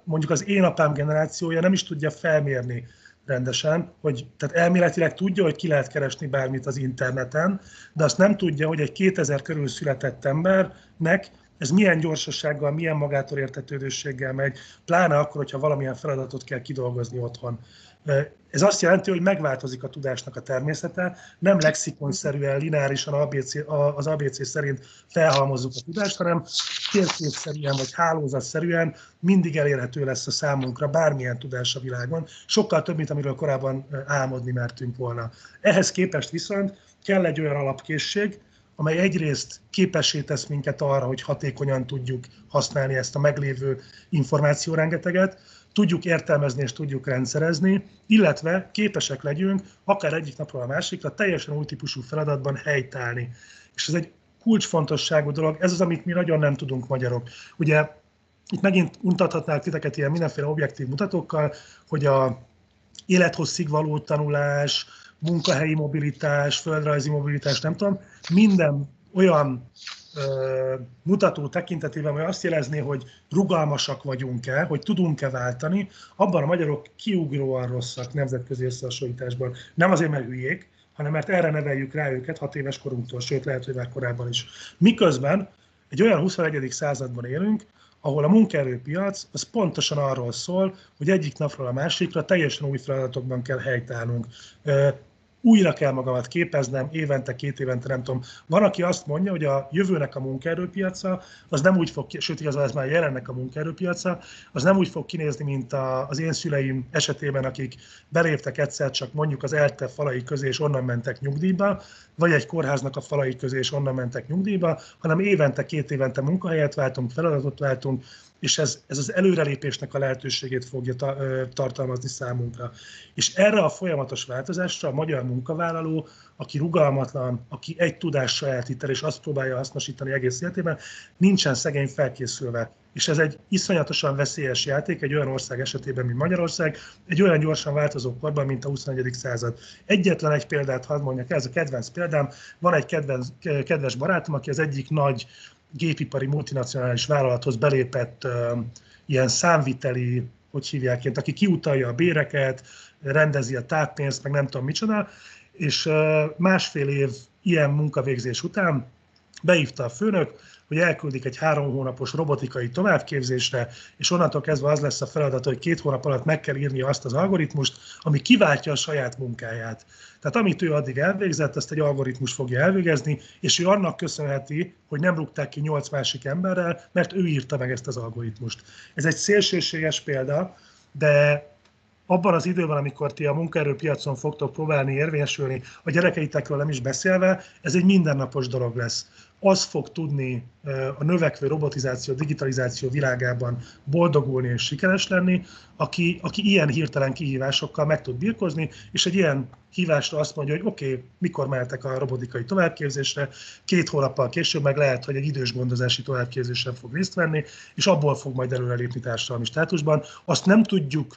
mondjuk az én apám generációja nem is tudja felmérni rendesen, hogy tehát elméletileg tudja, hogy ki lehet keresni bármit az interneten, de azt nem tudja, hogy egy 2000 körül született embernek ez milyen gyorsasággal, milyen magától értetődőséggel megy, pláne akkor, hogyha valamilyen feladatot kell kidolgozni otthon. Ez azt jelenti, hogy megváltozik a tudásnak a természete, nem lexikonszerűen, lineárisan ABC, az ABC szerint felhalmozzuk a tudást, hanem térképszerűen vagy hálózatszerűen mindig elérhető lesz a számunkra bármilyen tudás a világon, sokkal több, mint amiről korábban álmodni mertünk volna. Ehhez képest viszont kell egy olyan alapkészség, amely egyrészt képessé tesz minket arra, hogy hatékonyan tudjuk használni ezt a meglévő információrengeteget, tudjuk értelmezni és tudjuk rendszerezni, illetve képesek legyünk akár egyik napról a másikra teljesen új típusú feladatban helytállni. És ez egy kulcsfontosságú dolog, ez az, amit mi nagyon nem tudunk magyarok. Ugye itt megint mutathatnák titeket ilyen mindenféle objektív mutatókkal, hogy a élethosszig való tanulás, munkahelyi mobilitás, földrajzi mobilitás, nem tudom, minden olyan ö, mutató tekintetében, hogy azt jelezné, hogy rugalmasak vagyunk-e, hogy tudunk-e váltani, abban a magyarok kiugróan rosszak nemzetközi összehasonlításban. Nem azért, mert hülyék, hanem mert erre neveljük rá őket hat éves korunktól, sőt lehet, hogy már korábban is. Miközben egy olyan 21. században élünk, ahol a munkaerőpiac az pontosan arról szól, hogy egyik napról a másikra teljesen új feladatokban kell helytállnunk újra kell magamat képeznem, évente, két évente, nem tudom. Van, aki azt mondja, hogy a jövőnek a munkaerőpiaca, az nem úgy fog, sőt igazán ez már jelennek a munkaerőpiaca, az nem úgy fog kinézni, mint a, az én szüleim esetében, akik beléptek egyszer csak mondjuk az ELTE falai közé, és onnan mentek nyugdíjba, vagy egy kórháznak a falai közé, és onnan mentek nyugdíjba, hanem évente, két évente munkahelyet váltunk, feladatot váltunk, és ez, ez az előrelépésnek a lehetőségét fogja ta, ö, tartalmazni számunkra. És erre a folyamatos változásra a magyar munkavállaló, aki rugalmatlan, aki egy tudást sajátít el, és azt próbálja hasznosítani egész életében, nincsen szegény felkészülve. És ez egy iszonyatosan veszélyes játék egy olyan ország esetében, mint Magyarország, egy olyan gyorsan változó korban, mint a 21. század. Egyetlen egy példát hadd mondjak, ez a kedvenc példám. Van egy kedvenc, kedves barátom, aki az egyik nagy gépipari multinacionális vállalathoz belépett ilyen számviteli, hogy hívják aki kiutalja a béreket, rendezi a táppénzt, meg nem tudom micsoda, és másfél év ilyen munkavégzés után beívta a főnök, hogy elküldik egy három hónapos robotikai továbbképzésre, és onnantól kezdve az lesz a feladat, hogy két hónap alatt meg kell írni azt az algoritmust, ami kiváltja a saját munkáját. Tehát amit ő addig elvégzett, ezt egy algoritmus fogja elvégezni, és ő annak köszönheti, hogy nem rúgták ki nyolc másik emberrel, mert ő írta meg ezt az algoritmust. Ez egy szélsőséges példa, de abban az időben, amikor ti a munkaerőpiacon fogtok próbálni érvényesülni, a gyerekeitekről nem is beszélve, ez egy mindennapos dolog lesz az fog tudni a növekvő robotizáció, digitalizáció világában boldogulni és sikeres lenni, aki, aki ilyen hirtelen kihívásokkal meg tud birkozni, és egy ilyen hívásra azt mondja, hogy oké, okay, mikor mehetek a robotikai továbbképzésre, két hónappal később meg lehet, hogy egy idős gondozási továbbképzésen fog részt venni, és abból fog majd előrelépni társadalmi státusban. Azt nem tudjuk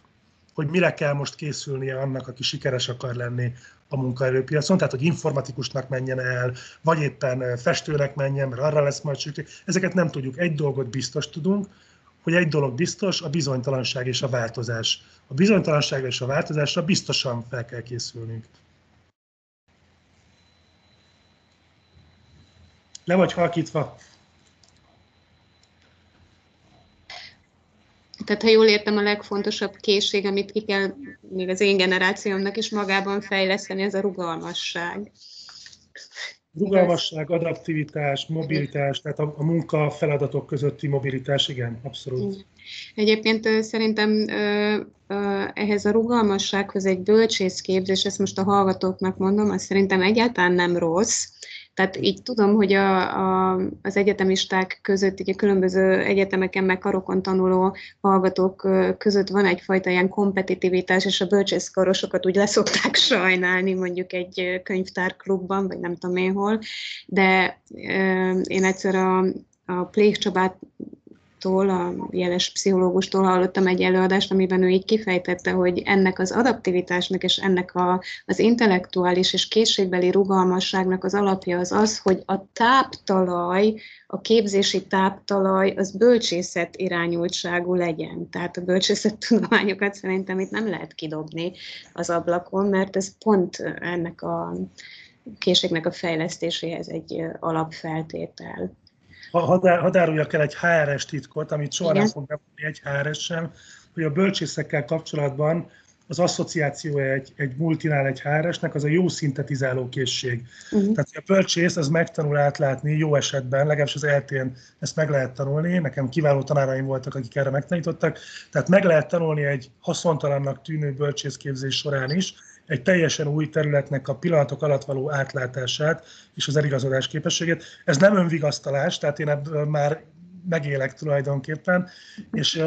hogy mire kell most készülnie annak, aki sikeres akar lenni a munkaerőpiacon, tehát hogy informatikusnak menjen el, vagy éppen festőnek menjen, mert arra lesz majd szükség. Ezeket nem tudjuk. Egy dolgot biztos tudunk, hogy egy dolog biztos, a bizonytalanság és a változás. A bizonytalanság és a változásra biztosan fel kell készülnünk. Le vagy halkítva? Tehát ha jól értem, a legfontosabb készség, amit ki kell még az én generációmnak is magában fejleszteni, ez a rugalmasság. Rugalmasság, adaptivitás, mobilitás, tehát a, a munka feladatok közötti mobilitás, igen, abszolút. Egyébként szerintem ehhez a rugalmassághoz egy bölcsészképzés, ezt most a hallgatóknak mondom, az szerintem egyáltalán nem rossz, tehát így tudom, hogy a, a, az egyetemisták között, így a különböző egyetemeken meg karokon tanuló hallgatók között van egyfajta ilyen kompetitivitás, és a bölcsészkarosokat úgy leszokták sajnálni mondjuk egy könyvtárklubban, vagy nem tudom én hol, de én egyszer a, a Plék Csabát tól, a jeles pszichológustól hallottam egy előadást, amiben ő így kifejtette, hogy ennek az adaptivitásnak és ennek a, az intellektuális és készségbeli rugalmasságnak az alapja az az, hogy a táptalaj, a képzési táptalaj az bölcsészet irányultságú legyen. Tehát a bölcsészet tudományokat szerintem itt nem lehet kidobni az ablakon, mert ez pont ennek a készségnek a fejlesztéséhez egy alapfeltétel hadd áruljak el egy HRS titkot, amit soha nem fog bevonni egy HRS sem, hogy a bölcsészekkel kapcsolatban az asszociáció egy, egy multinál, egy HRS-nek, az a jó szintetizáló készség. Uh-huh. Tehát a bölcsész az megtanul átlátni jó esetben, legalábbis az eltén ezt meg lehet tanulni, nekem kiváló tanáraim voltak, akik erre megtanítottak, tehát meg lehet tanulni egy haszontalannak tűnő bölcsészképzés során is, egy teljesen új területnek a pillanatok alatt való átlátását és az eligazodás képességét. Ez nem önvigasztalás, tehát én ebből már megélek tulajdonképpen, és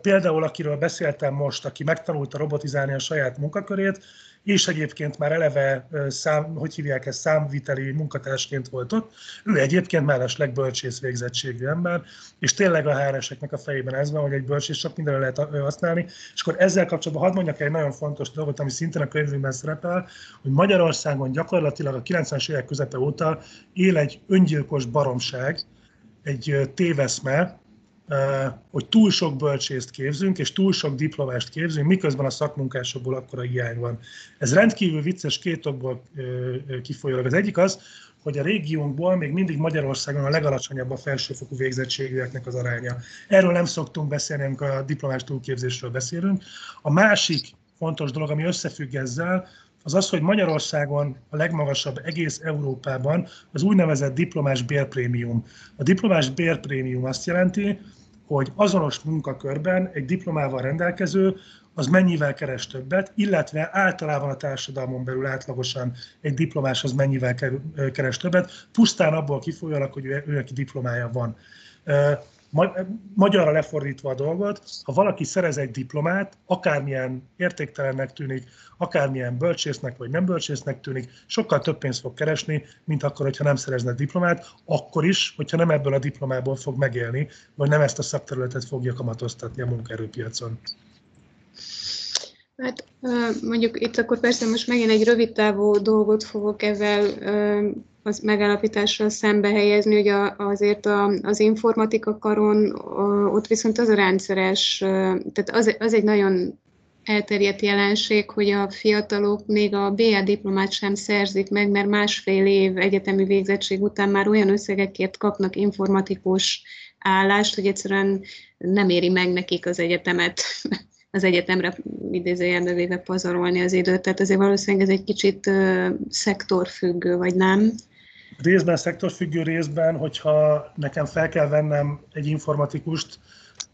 például akiről beszéltem most, aki megtanulta robotizálni a saját munkakörét, és egyébként már eleve, szám, hogy hívják ezt, számviteli munkatársként volt ott. Ő egyébként mellesleg bölcsész végzettségű ember, és tényleg a HR-eseknek a fejében ez van, hogy egy bölcsész csak mindenre lehet használni. És akkor ezzel kapcsolatban hadd mondjak egy nagyon fontos dolgot, ami szintén a könyvünkben szerepel, hogy Magyarországon gyakorlatilag a 90-es évek közepe óta él egy öngyilkos baromság, egy téveszme, hogy túl sok bölcsészt képzünk, és túl sok diplomást képzünk, miközben a szakmunkásokból akkora hiány van. Ez rendkívül vicces két okból kifolyólag. Az egyik az, hogy a régiónkból még mindig Magyarországon a legalacsonyabb a felsőfokú végzettségűeknek az aránya. Erről nem szoktunk beszélni, amikor a diplomás túlképzésről beszélünk. A másik fontos dolog, ami összefügg ezzel, az az, hogy Magyarországon a legmagasabb egész Európában az úgynevezett diplomás bérprémium. A diplomás bérprémium azt jelenti, hogy azonos munkakörben egy diplomával rendelkező az mennyivel keres többet, illetve általában a társadalmon belül átlagosan egy diplomás az mennyivel keres többet, pusztán abból kifolyólag, hogy ő, ő aki diplomája van. Magyarra lefordítva a dolgot, ha valaki szerez egy diplomát, akármilyen értéktelennek tűnik, akármilyen bölcsésznek vagy nem bölcsésznek tűnik, sokkal több pénzt fog keresni, mint akkor, hogyha nem szerezne diplomát, akkor is, hogyha nem ebből a diplomából fog megélni, vagy nem ezt a szakterületet fogja kamatoztatni a munkaerőpiacon. Hát mondjuk itt akkor persze most megint egy rövid távú dolgot fogok ezzel az megállapítással szembe helyezni, hogy a, azért a, az informatika karon ott viszont az a rendszeres, tehát az, az egy nagyon elterjedt jelenség, hogy a fiatalok még a BA diplomát sem szerzik meg, mert másfél év egyetemi végzettség után már olyan összegekért kapnak informatikus állást, hogy egyszerűen nem éri meg nekik az egyetemet az egyetemre idézőjelbe véve pazarolni az időt. Tehát azért valószínűleg ez egy kicsit uh, szektorfüggő, vagy nem? Részben szektorfüggő, részben, hogyha nekem fel kell vennem egy informatikust,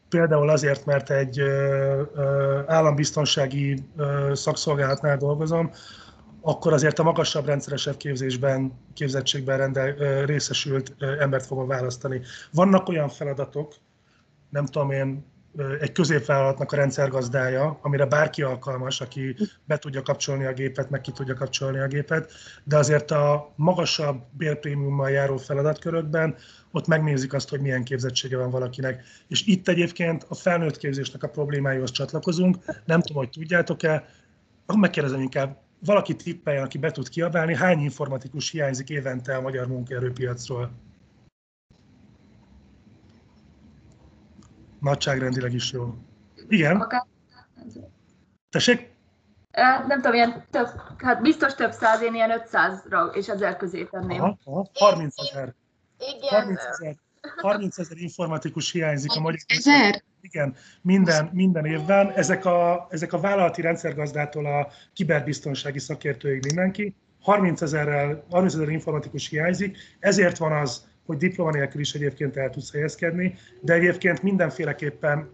például azért, mert egy ö, ö, állambiztonsági ö, szakszolgálatnál dolgozom, akkor azért a magasabb rendszeresebb képzésben, képzettségben rendel, részesült embert fogom választani. Vannak olyan feladatok, nem tudom én, egy középvállalatnak a rendszergazdája, amire bárki alkalmas, aki be tudja kapcsolni a gépet, meg ki tudja kapcsolni a gépet, de azért a magasabb bérprémiummal járó feladatkörökben ott megnézik azt, hogy milyen képzettsége van valakinek. És itt egyébként a felnőtt képzésnek a problémáihoz csatlakozunk. Nem tudom, hogy tudjátok-e, megkérdezem inkább, valaki tippeljen, aki be tud kiabálni, hány informatikus hiányzik évente a magyar munkaerőpiacról? Nagyságrendileg is jó. Igen. Akár... Tessék? Nem tudom, ilyen több, hát biztos több száz, én ilyen 500-ra és ezer közé tenném. Aha, aha, 30 ezer. Igen. 30 ezer. 30 ezer informatikus hiányzik a magyar. Ezer? Igen, minden, minden évben. Ezek a, ezek a vállalati rendszergazdától a kiberbiztonsági szakértőig mindenki. 30 ezerrel, 30 ezer informatikus hiányzik, ezért van az, hogy diploma nélkül is egyébként el tudsz helyezkedni, de egyébként mindenféleképpen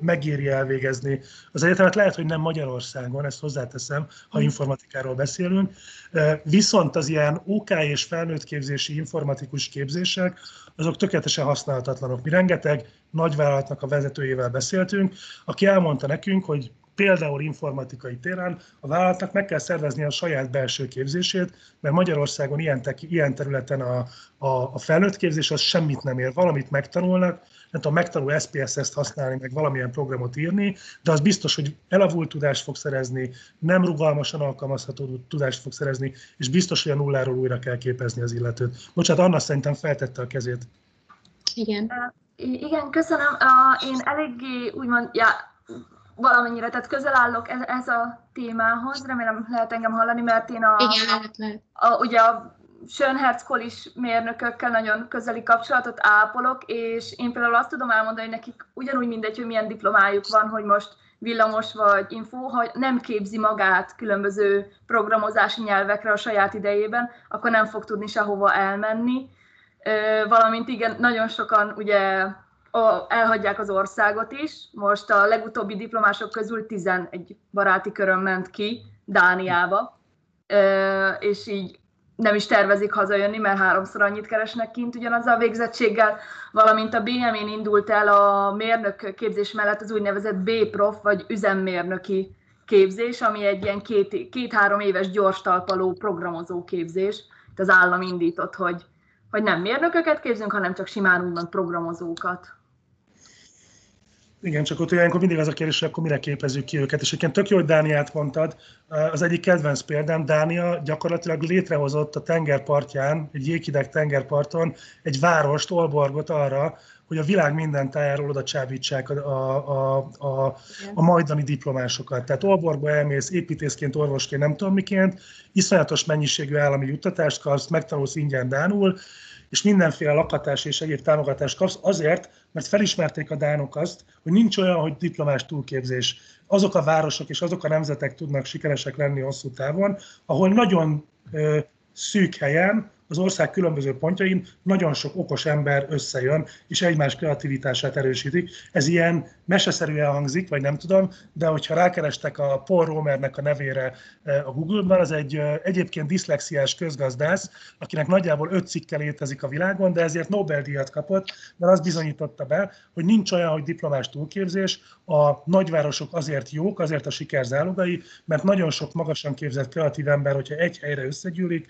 megéri elvégezni. Az egyetemet lehet, hogy nem Magyarországon, ezt hozzáteszem, ha mm. informatikáról beszélünk, viszont az ilyen OK és felnőttképzési informatikus képzések, azok tökéletesen használhatatlanok. Mi rengeteg nagyvállalatnak a vezetőjével beszéltünk, aki elmondta nekünk, hogy például informatikai téren a vállalatnak meg kell szervezni a saját belső képzését, mert Magyarországon ilyen, te, ilyen területen a, a, a felnőtt képzés az semmit nem ér. Valamit megtanulnak, nem tudom, megtanul SPSS-t használni, meg valamilyen programot írni, de az biztos, hogy elavult tudást fog szerezni, nem rugalmasan alkalmazható tudást fog szerezni, és biztos, hogy a nulláról újra kell képezni az illetőt. Bocsánat, Anna szerintem feltette a kezét. Igen. Igen, köszönöm. Én eléggé úgymond, ja, valamennyire, tehát közel állok ez, ez a témához, remélem lehet engem hallani, mert én a, Igen, lehet, lehet. a, ugye a Schönherz-Kolis mérnökökkel nagyon közeli kapcsolatot ápolok, és én például azt tudom elmondani, hogy nekik ugyanúgy mindegy, hogy milyen diplomájuk van, hogy most villamos vagy info, ha nem képzi magát különböző programozási nyelvekre a saját idejében, akkor nem fog tudni sehova elmenni. Valamint igen, nagyon sokan ugye elhagyják az országot is. Most a legutóbbi diplomások közül 11 baráti körön ment ki, Dániába, és így nem is tervezik hazajönni, mert háromszor annyit keresnek kint ugyanazzal a végzettséggel, valamint a BM-én indult el a mérnök képzés mellett az úgynevezett B-prof, vagy üzemmérnöki képzés, ami egy ilyen két, két-három éves gyors talpaló programozó képzés. Az állam indított, hogy, hogy nem mérnököket képzünk, hanem csak simán úgymond programozókat. Igen, csak ott ilyenkor mindig az a kérdés, hogy akkor mire képezzük ki őket. És egyébként tök jó, hogy Dániát mondtad. Az egyik kedvenc példám, Dánia gyakorlatilag létrehozott a tengerpartján, egy jéghideg tengerparton egy várost, Olborgot arra, hogy a világ minden tájáról oda csábítsák a, a, a, a, majdani diplomásokat. Tehát Olborgba elmész építészként, orvosként, nem tudom miként, iszonyatos mennyiségű állami juttatást kapsz, megtanulsz ingyen Dánul, és mindenféle lakatás és egyéb támogatást kapsz azért, mert felismerték a dánok azt, hogy nincs olyan, hogy diplomás túlképzés. Azok a városok és azok a nemzetek tudnak sikeresek lenni hosszú távon, ahol nagyon ö, szűk helyen az ország különböző pontjain nagyon sok okos ember összejön, és egymás kreativitását erősítik. Ez ilyen meseszerűen hangzik, vagy nem tudom, de hogyha rákerestek a Paul Romernek a nevére eh, a Google-ban, az egy eh, egyébként diszlexiás közgazdász, akinek nagyjából öt cikke létezik a világon, de ezért Nobel-díjat kapott, mert az bizonyította be, hogy nincs olyan, hogy diplomás túlképzés, a nagyvárosok azért jók, azért a siker zálogai, mert nagyon sok magasan képzett kreatív ember, hogyha egy helyre összegyűlik,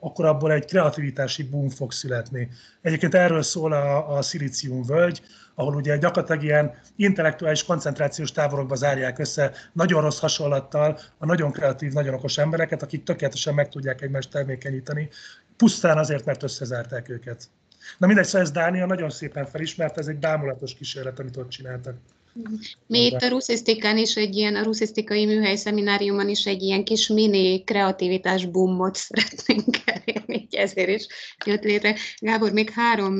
akkor abból egy kreativitási boom fog születni. Egyébként erről szól a, a Szilícium völgy, ahol ugye gyakorlatilag ilyen intellektuális koncentrációs táborokba zárják össze nagyon rossz hasonlattal a nagyon kreatív, nagyon okos embereket, akik tökéletesen meg tudják egymást termékenyíteni, pusztán azért, mert összezárták őket. Na mindegy, szóval ez Dánia nagyon szépen felismert, ez egy bámulatos kísérlet, amit ott csináltak. Mi itt a ruszisztikán is egy ilyen, a ruszisztikai műhely szemináriumon is egy ilyen kis mini kreativitás boomot szeretnénk elérni, ezért is jött létre. Gábor, még három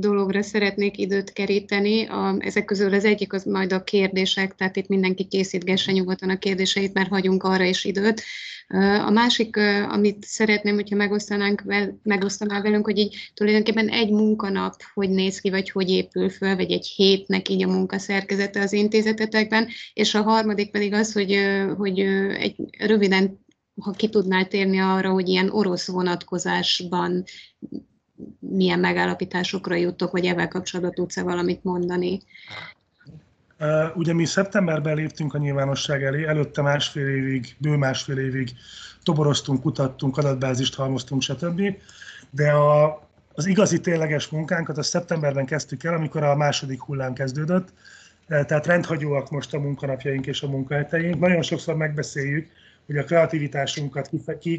dologra szeretnék időt keríteni. A, ezek közül az egyik az majd a kérdések, tehát itt mindenki készítgesse nyugodtan a kérdéseit, mert hagyunk arra is időt. A másik, amit szeretném, hogyha megosztanánk vel, megosztanál velünk, hogy így tulajdonképpen egy munkanap hogy néz ki, vagy hogy épül föl, vagy egy hétnek így a munkaszerkezete az intézetetekben, és a harmadik pedig az, hogy, hogy egy röviden ha ki tudnál térni arra, hogy ilyen orosz vonatkozásban milyen megállapításokra juttok, vagy ebben kapcsolatban tudsz-e valamit mondani? Ugye mi szeptemberben léptünk a nyilvánosság elé, előtte másfél évig, bő másfél évig toboroztunk, kutattunk, adatbázist halmoztunk, stb. De a, az igazi tényleges munkánkat a szeptemberben kezdtük el, amikor a második hullám kezdődött, tehát rendhagyóak most a munkanapjaink és a munkaheteink. Nagyon sokszor megbeszéljük, hogy a kreativitásunkat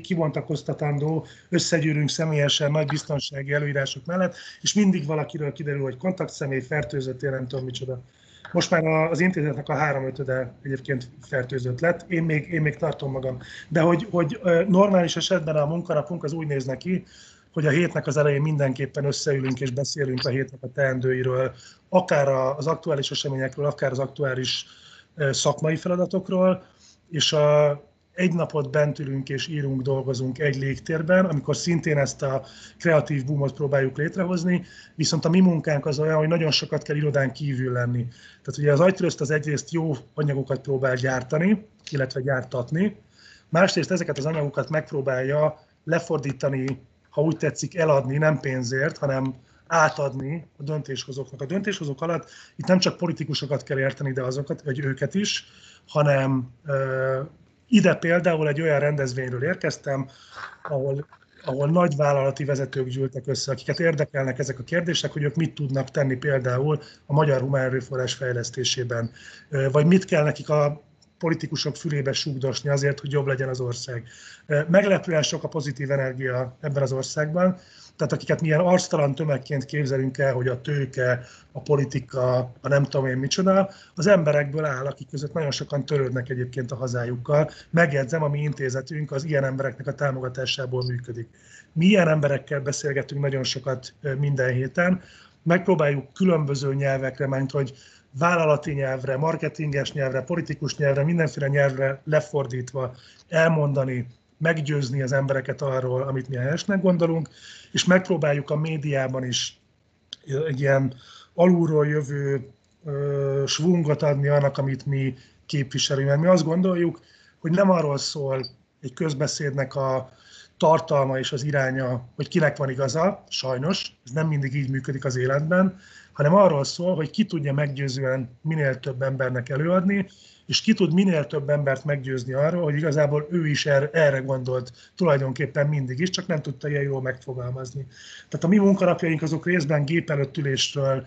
kibontakoztatandó, összegyűrünk személyesen nagy biztonsági előírások mellett, és mindig valakiről kiderül, hogy kontaktszemély, fertőzött, én nem tudom micsoda. Most már az intézetnek a háromötöde egyébként fertőzött lett, én még, én még tartom magam. De hogy, hogy normális esetben a munkanapunk az úgy néz neki, hogy a hétnek az elején mindenképpen összeülünk és beszélünk a hétnek a teendőiről, akár az aktuális eseményekről, akár az aktuális szakmai feladatokról, és a, egy napot bent ülünk és írunk, dolgozunk egy légtérben, amikor szintén ezt a kreatív boomot próbáljuk létrehozni, viszont a mi munkánk az olyan, hogy nagyon sokat kell irodán kívül lenni. Tehát ugye az agytrözt az egyrészt jó anyagokat próbál gyártani, illetve gyártatni, másrészt ezeket az anyagokat megpróbálja lefordítani, ha úgy tetszik, eladni, nem pénzért, hanem átadni a döntéshozóknak. A döntéshozók alatt itt nem csak politikusokat kell érteni, de azokat, vagy őket is, hanem ide például egy olyan rendezvényről érkeztem, ahol, ahol nagy vállalati vezetők gyűltek össze, akiket érdekelnek ezek a kérdések, hogy ők mit tudnak tenni például a magyar humán erőforrás fejlesztésében, vagy mit kell nekik a politikusok fülébe sugdosni azért, hogy jobb legyen az ország. Meglepően sok a pozitív energia ebben az országban, tehát akiket milyen arctalan tömegként képzelünk el, hogy a tőke, a politika, a nem tudom én micsoda, az emberekből áll, akik között nagyon sokan törődnek egyébként a hazájukkal. Megjegyzem, a mi intézetünk az ilyen embereknek a támogatásából működik. Mi ilyen emberekkel beszélgetünk nagyon sokat minden héten, megpróbáljuk különböző nyelvekre, mert hogy vállalati nyelvre, marketinges nyelvre, politikus nyelvre, mindenféle nyelvre lefordítva elmondani, meggyőzni az embereket arról, amit mi helyesnek gondolunk, és megpróbáljuk a médiában is egy ilyen alulról jövő svungot adni annak, amit mi képviselünk. Mert mi azt gondoljuk, hogy nem arról szól egy közbeszédnek a tartalma és az iránya, hogy kinek van igaza, sajnos, ez nem mindig így működik az életben, hanem arról szól, hogy ki tudja meggyőzően minél több embernek előadni, és ki tud minél több embert meggyőzni arról, hogy igazából ő is erre, erre gondolt tulajdonképpen mindig is, csak nem tudta ilyen jól megfogalmazni. Tehát a mi munkanapjaink azok részben gép előtt ülésről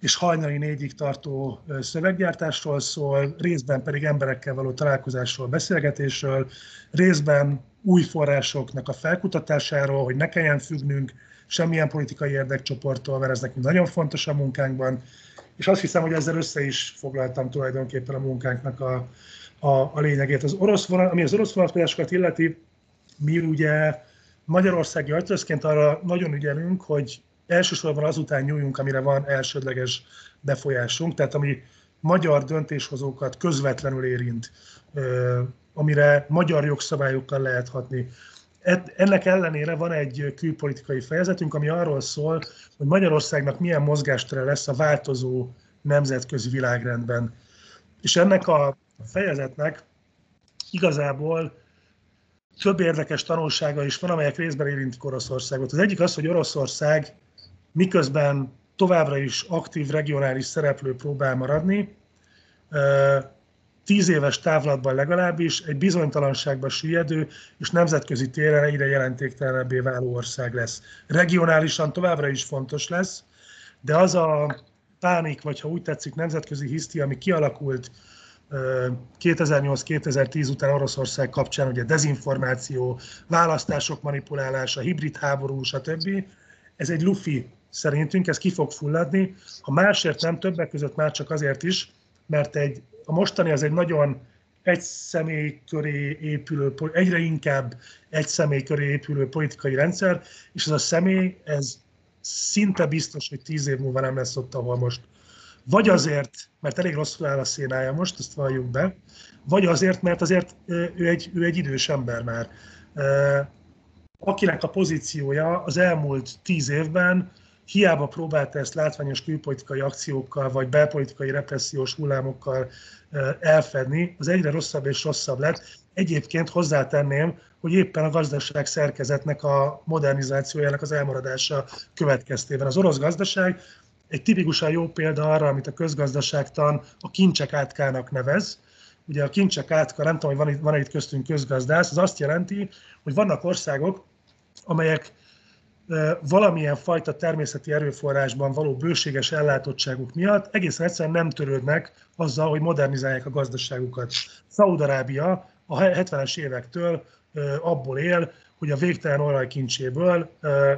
és hajnali négyig tartó szöveggyártásról szól, részben pedig emberekkel való találkozásról, beszélgetésről, részben új forrásoknak a felkutatásáról, hogy ne kelljen függnünk semmilyen politikai érdekcsoporttól, mert ez nekünk nagyon fontos a munkánkban, és azt hiszem, hogy ezzel össze is foglaltam tulajdonképpen a munkánknak a, a, a lényegét. Az orosz vonat, ami az orosz vonatkozásokat illeti, mi ugye Magyarországi ajtőszként arra nagyon ügyelünk, hogy elsősorban azután nyújunk, amire van elsődleges befolyásunk, tehát ami magyar döntéshozókat közvetlenül érint, amire magyar jogszabályokkal lehet hatni. Ennek ellenére van egy külpolitikai fejezetünk, ami arról szól, hogy Magyarországnak milyen mozgástere lesz a változó nemzetközi világrendben. És ennek a fejezetnek igazából több érdekes tanulsága is van, amelyek részben érintik Oroszországot. Az egyik az, hogy Oroszország miközben továbbra is aktív regionális szereplő próbál maradni, tíz éves távlatban legalábbis egy bizonytalanságba süllyedő és nemzetközi téren egyre jelentéktelenebbé váló ország lesz. Regionálisan továbbra is fontos lesz, de az a pánik, vagy ha úgy tetszik, nemzetközi hiszti, ami kialakult 2008-2010 után Oroszország kapcsán, ugye dezinformáció, választások manipulálása, hibrid háború, stb. Ez egy lufi szerintünk, ez ki fog fulladni. Ha másért nem, többek között már csak azért is, mert egy a mostani az egy nagyon egy személy köré épülő, egyre inkább egy személy köré épülő politikai rendszer, és ez a személy, ez szinte biztos, hogy tíz év múlva nem lesz ott, ahol most. Vagy azért, mert elég rosszul áll a szénája most, ezt valljuk be, vagy azért, mert azért ő egy, ő egy idős ember már. Akinek a pozíciója az elmúlt tíz évben hiába próbálta ezt látványos külpolitikai akciókkal vagy belpolitikai repressziós hullámokkal elfedni, az egyre rosszabb és rosszabb lett. Egyébként hozzátenném, hogy éppen a gazdaság szerkezetnek a modernizációjának az elmaradása következtében. Az orosz gazdaság egy tipikusan jó példa arra, amit a közgazdaságtan a kincsek átkának nevez. Ugye a kincsek átka, nem tudom, hogy van itt, van itt köztünk közgazdász, az azt jelenti, hogy vannak országok, amelyek valamilyen fajta természeti erőforrásban való bőséges ellátottságuk miatt egészen egyszerűen nem törődnek azzal, hogy modernizálják a gazdaságukat. Szaudarábia a 70-es évektől abból él, hogy a végtelen olajkincséből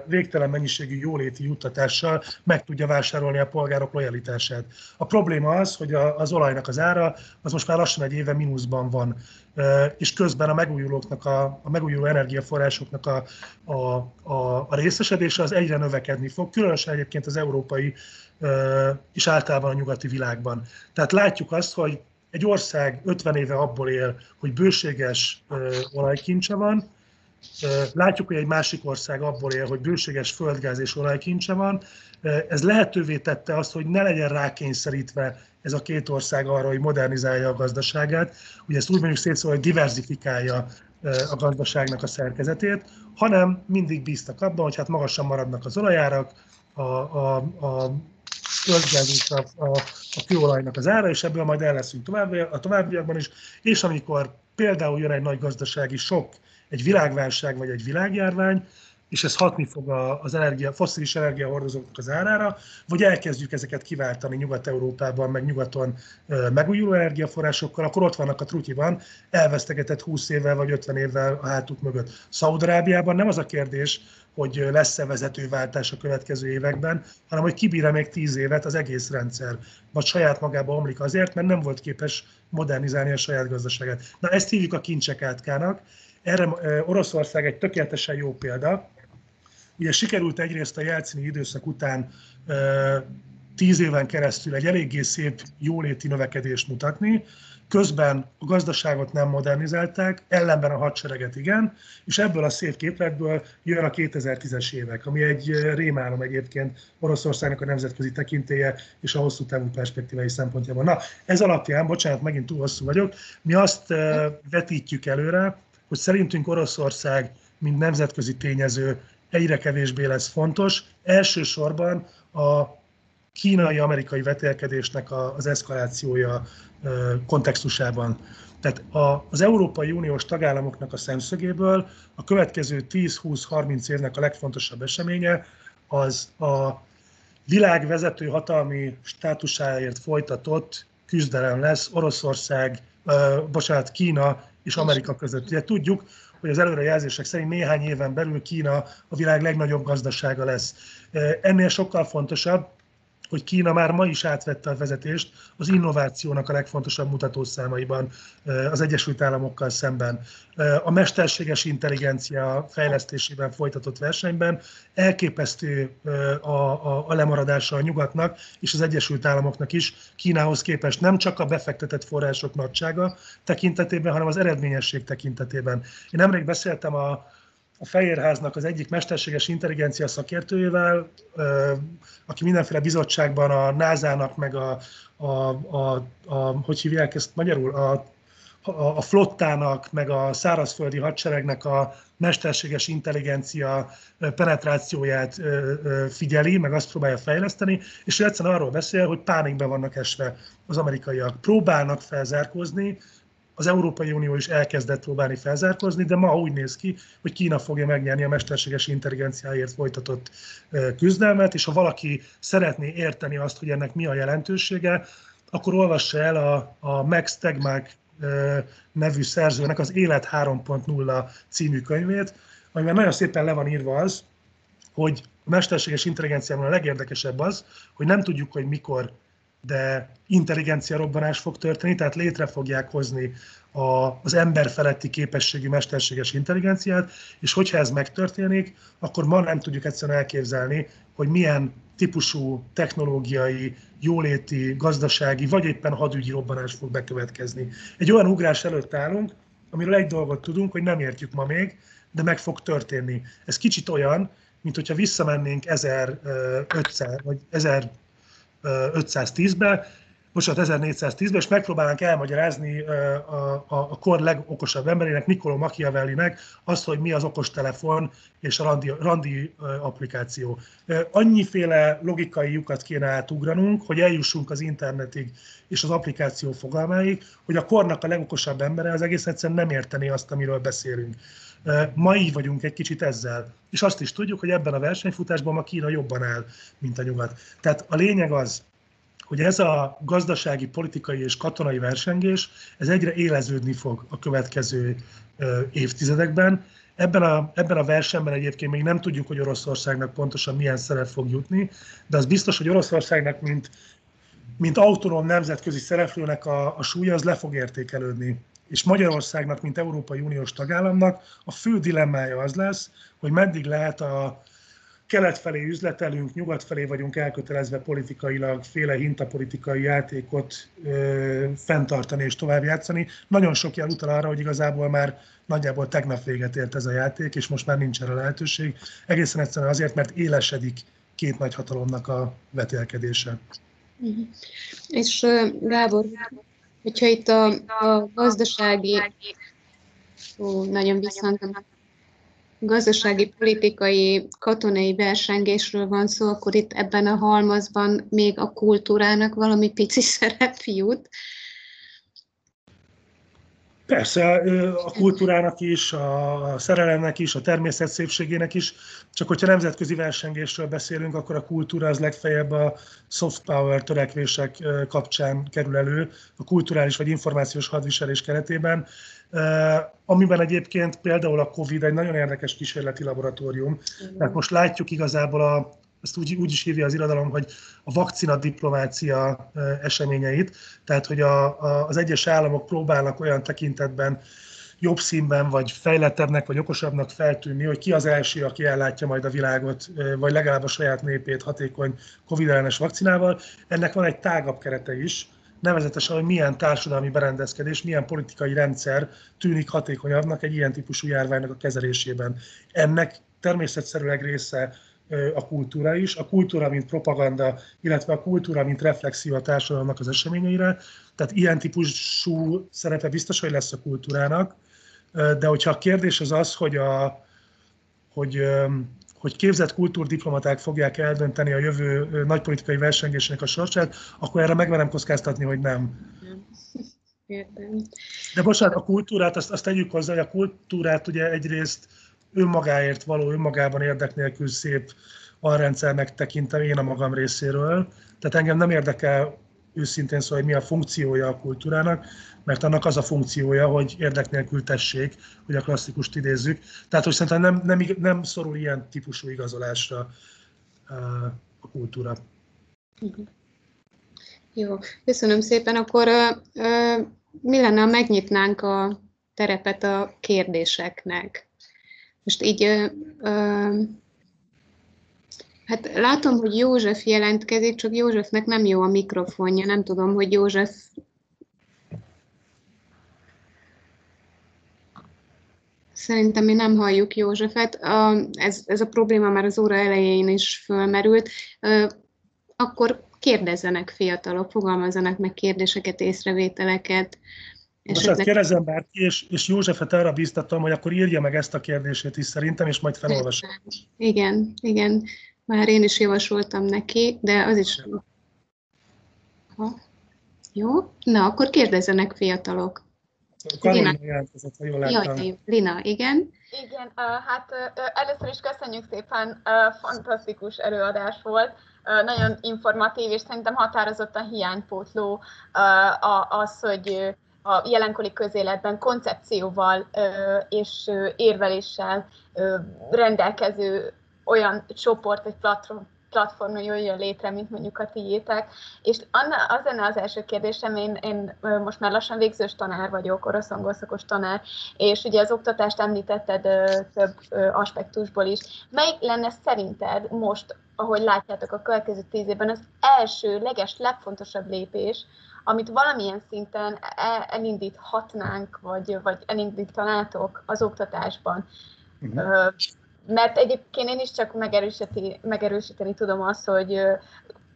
végtelen mennyiségű jóléti juttatással meg tudja vásárolni a polgárok lojalitását. A probléma az, hogy az olajnak az ára az most már lassan egy éve mínuszban van, és közben a megújulóknak, a, a megújuló energiaforrásoknak a, a, a, a részesedése az egyre növekedni fog, különösen egyébként az európai és általában a nyugati világban. Tehát látjuk azt, hogy egy ország 50 éve abból él, hogy bőséges olajkincse van, Látjuk, hogy egy másik ország abból él, hogy bőséges földgáz és olajkincse van. Ez lehetővé tette azt, hogy ne legyen rákényszerítve ez a két ország arra, hogy modernizálja a gazdaságát. Ugye ezt úgy mondjuk szétszól, hogy diversifikálja a gazdaságnak a szerkezetét, hanem mindig bíztak abban, hogy hát magasan maradnak az olajárak, a, a, a földgáz a, a, a kőolajnak az ára, és ebből majd el leszünk tovább, a továbbiakban is, és amikor például jön egy nagy gazdasági sok, egy világválság vagy egy világjárvány, és ez hatni fog az energia, foszilis energiahordozóknak az árára, vagy elkezdjük ezeket kiváltani Nyugat-Európában, meg nyugaton megújuló energiaforrásokkal, akkor ott vannak a trutyiban, elvesztegetett 20 évvel vagy 50 évvel a hátuk mögött. Szaudarábiában nem az a kérdés, hogy lesz-e vezetőváltás a következő években, hanem hogy kibír még 10 évet az egész rendszer, vagy saját magába omlik azért, mert nem volt képes modernizálni a saját gazdaságát. Na ezt hívjuk a kincsek átkának, erre Oroszország egy tökéletesen jó példa. Ugye sikerült egyrészt a jelcini időszak után tíz éven keresztül egy eléggé szép jóléti növekedést mutatni, közben a gazdaságot nem modernizálták, ellenben a hadsereget igen, és ebből a szép képletből jön a 2010-es évek, ami egy rémálom egyébként Oroszországnak a nemzetközi tekintélye és a hosszú távú perspektívai szempontjából. Na, ez alapján, bocsánat, megint túl hosszú vagyok, mi azt vetítjük előre, hogy szerintünk Oroszország, mint nemzetközi tényező egyre kevésbé lesz fontos. Elsősorban a kínai-amerikai vetélkedésnek az eszkalációja kontextusában. Tehát az Európai Uniós tagállamoknak a szemszögéből a következő 10-20-30 évnek a legfontosabb eseménye az a világ vezető hatalmi státusáért folytatott küzdelem lesz Oroszország, bocsánat, Kína és Amerika között. Ugye tudjuk, hogy az előrejelzések szerint néhány éven belül Kína a világ legnagyobb gazdasága lesz. Ennél sokkal fontosabb, hogy Kína már ma is átvette a vezetést az innovációnak a legfontosabb mutatószámaiban az Egyesült Államokkal szemben. A mesterséges intelligencia fejlesztésében folytatott versenyben elképesztő a, a, a lemaradása a nyugatnak és az Egyesült Államoknak is Kínához képest nem csak a befektetett források nagysága tekintetében, hanem az eredményesség tekintetében. Én nemrég beszéltem a, a Fehérháznak az egyik mesterséges intelligencia szakértőjével, aki mindenféle bizottságban a NASA-nak, meg a, a, a, a hogy hívják ezt magyarul, a, a, a flottának, meg a szárazföldi hadseregnek a mesterséges intelligencia penetrációját figyeli, meg azt próbálja fejleszteni, és ő egyszerűen arról beszél, hogy pánikbe vannak esve az amerikaiak. Próbálnak felzárkózni, az Európai Unió is elkezdett próbálni felzárkozni, de ma úgy néz ki, hogy Kína fogja megnyerni a mesterséges intelligenciáért folytatott küzdelmet, és ha valaki szeretné érteni azt, hogy ennek mi a jelentősége, akkor olvassa el a, a Max Tegmark nevű szerzőnek az Élet 3.0 című könyvét, amiben nagyon szépen le van írva az, hogy a mesterséges intelligenciában a legérdekesebb az, hogy nem tudjuk, hogy mikor de intelligencia robbanás fog történni, tehát létre fogják hozni a, az ember feletti képességű mesterséges intelligenciát, és hogyha ez megtörténik, akkor ma nem tudjuk egyszerűen elképzelni, hogy milyen típusú technológiai, jóléti, gazdasági, vagy éppen hadügyi robbanás fog bekövetkezni. Egy olyan ugrás előtt állunk, amiről egy dolgot tudunk, hogy nem értjük ma még, de meg fog történni. Ez kicsit olyan, mint hogyha visszamennénk 1500 vagy 1000 510-be, bocsánat, 1410-ben, és megpróbálnánk elmagyarázni a, a, a kor legokosabb emberének, Niccolo Machiavellinek azt, hogy mi az okostelefon és a randi, randi applikáció. Annyiféle logikai lyukat kéne átugranunk, hogy eljussunk az internetig és az applikáció fogalmáig, hogy a kornak a legokosabb embere az egész egyszerűen nem érteni azt, amiről beszélünk. Ma így vagyunk egy kicsit ezzel. És azt is tudjuk, hogy ebben a versenyfutásban ma Kína jobban áll, mint a nyugat. Tehát a lényeg az, hogy ez a gazdasági, politikai és katonai versengés, ez egyre éleződni fog a következő évtizedekben. Ebben a, ebben a versenyben egyébként még nem tudjuk, hogy Oroszországnak pontosan milyen szerep fog jutni, de az biztos, hogy Oroszországnak, mint, mint autonóm nemzetközi szereplőnek a, a súlya, az le fog értékelődni és Magyarországnak, mint Európai Uniós tagállamnak a fő dilemmája az lesz, hogy meddig lehet a kelet felé üzletelünk, nyugat felé vagyunk elkötelezve politikailag, féle hintapolitikai játékot ö, fenntartani és tovább játszani. Nagyon sok jel utal arra, hogy igazából már nagyjából tegnap véget ért ez a játék, és most már nincs erre lehetőség. Egészen egyszerűen azért, mert élesedik két nagy hatalomnak a vetélkedése. Uh-huh. És Gábor, Hogyha itt a, a gazdasági, ó, nagyon visszhantom, gazdasági, politikai, katonai versengésről van szó, akkor itt ebben a halmazban még a kultúrának valami pici szerep jut. Persze, a kultúrának is, a szerelemnek is, a természet szépségének is, csak hogyha nemzetközi versengésről beszélünk, akkor a kultúra az legfeljebb a soft power törekvések kapcsán kerül elő, a kulturális vagy információs hadviselés keretében, amiben egyébként például a COVID egy nagyon érdekes kísérleti laboratórium. Tehát most látjuk igazából a, ezt úgy, úgy is hívja az irodalom, hogy a vakcina diplomácia eseményeit, tehát hogy a, a, az egyes államok próbálnak olyan tekintetben jobb színben, vagy fejlettebbnek, vagy okosabbnak feltűnni, hogy ki az első, aki ellátja majd a világot, vagy legalább a saját népét hatékony Covid-ellenes vakcinával. Ennek van egy tágabb kerete is, nevezetesen, hogy milyen társadalmi berendezkedés, milyen politikai rendszer tűnik hatékonyabbnak egy ilyen típusú járványnak a kezelésében. Ennek természetszerűleg része a kultúra is, a kultúra, mint propaganda, illetve a kultúra, mint reflexió a társadalomnak az eseményeire. Tehát ilyen típusú szerepe biztos, hogy lesz a kultúrának. De hogyha a kérdés az az, hogy, a, hogy, hogy képzett kultúrdiplomaták fogják eldönteni a jövő nagypolitikai versengésének a sorsát, akkor erre megmerem kockáztatni, hogy nem. Értem. De bocsánat, a kultúrát, azt, azt tegyük hozzá, hogy a kultúrát ugye egyrészt önmagáért való, önmagában érdek nélkül szép alrendszernek tekintem én a magam részéről. Tehát engem nem érdekel őszintén szó, hogy mi a funkciója a kultúrának, mert annak az a funkciója, hogy érdek nélkül tessék, hogy a klasszikust idézzük. Tehát, hogy szerintem nem, nem, nem szorul ilyen típusú igazolásra a kultúra. Jó, köszönöm szépen. Akkor ö, mi lenne, ha megnyitnánk a terepet a kérdéseknek? Most így, ö, ö, hát látom, hogy József jelentkezik, csak Józsefnek nem jó a mikrofonja. Nem tudom, hogy József Szerintem mi nem halljuk Józsefet. Ez, ez a probléma már az óra elején is fölmerült. Akkor kérdezzenek fiatalok, fogalmazzanak meg kérdéseket, észrevételeket. Most hát kérdezem bárki, és, és Józsefet arra bíztatom, hogy akkor írja meg ezt a kérdését is szerintem, és majd felolvasom. Igen, igen. Már én is javasoltam neki, de az is... Ha. Jó? Na, akkor kérdezzenek fiatalok. Karolina jelentkezett, ha jól láttam. Jaj, Lina, igen. Igen, hát először is köszönjük szépen, fantasztikus előadás volt, nagyon informatív, és szerintem határozottan hiánypótló az, hogy a jelenkori közéletben koncepcióval és érveléssel rendelkező olyan csoport vagy platform, platform jöjjön létre, mint mondjuk a tiétek. És az lenne az első kérdésem, én, én most már lassan végzős tanár vagyok, orosz angolszakos tanár, és ugye az oktatást említetted több aspektusból is. Melyik lenne szerinted most, ahogy látjátok a következő tíz évben, az első, leges, legfontosabb lépés, amit valamilyen szinten e, elindíthatnánk, vagy, vagy elindítanátok az oktatásban. Uh-huh mert egyébként én is csak megerősíteni, megerősíteni tudom azt, hogy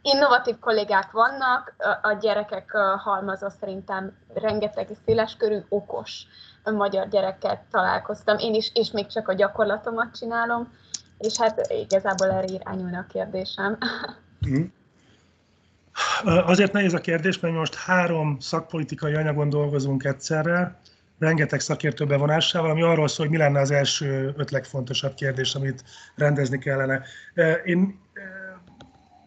innovatív kollégák vannak, a gyerekek halmaza szerintem rengeteg széleskörű, okos magyar gyerekkel találkoztam. Én is, és még csak a gyakorlatomat csinálom, és hát igazából erre irányulna a kérdésem. Mm. Azért nehéz a kérdés, mert most három szakpolitikai anyagon dolgozunk egyszerre, rengeteg szakértő bevonásával, ami arról szól, hogy mi lenne az első öt legfontosabb kérdés, amit rendezni kellene. Én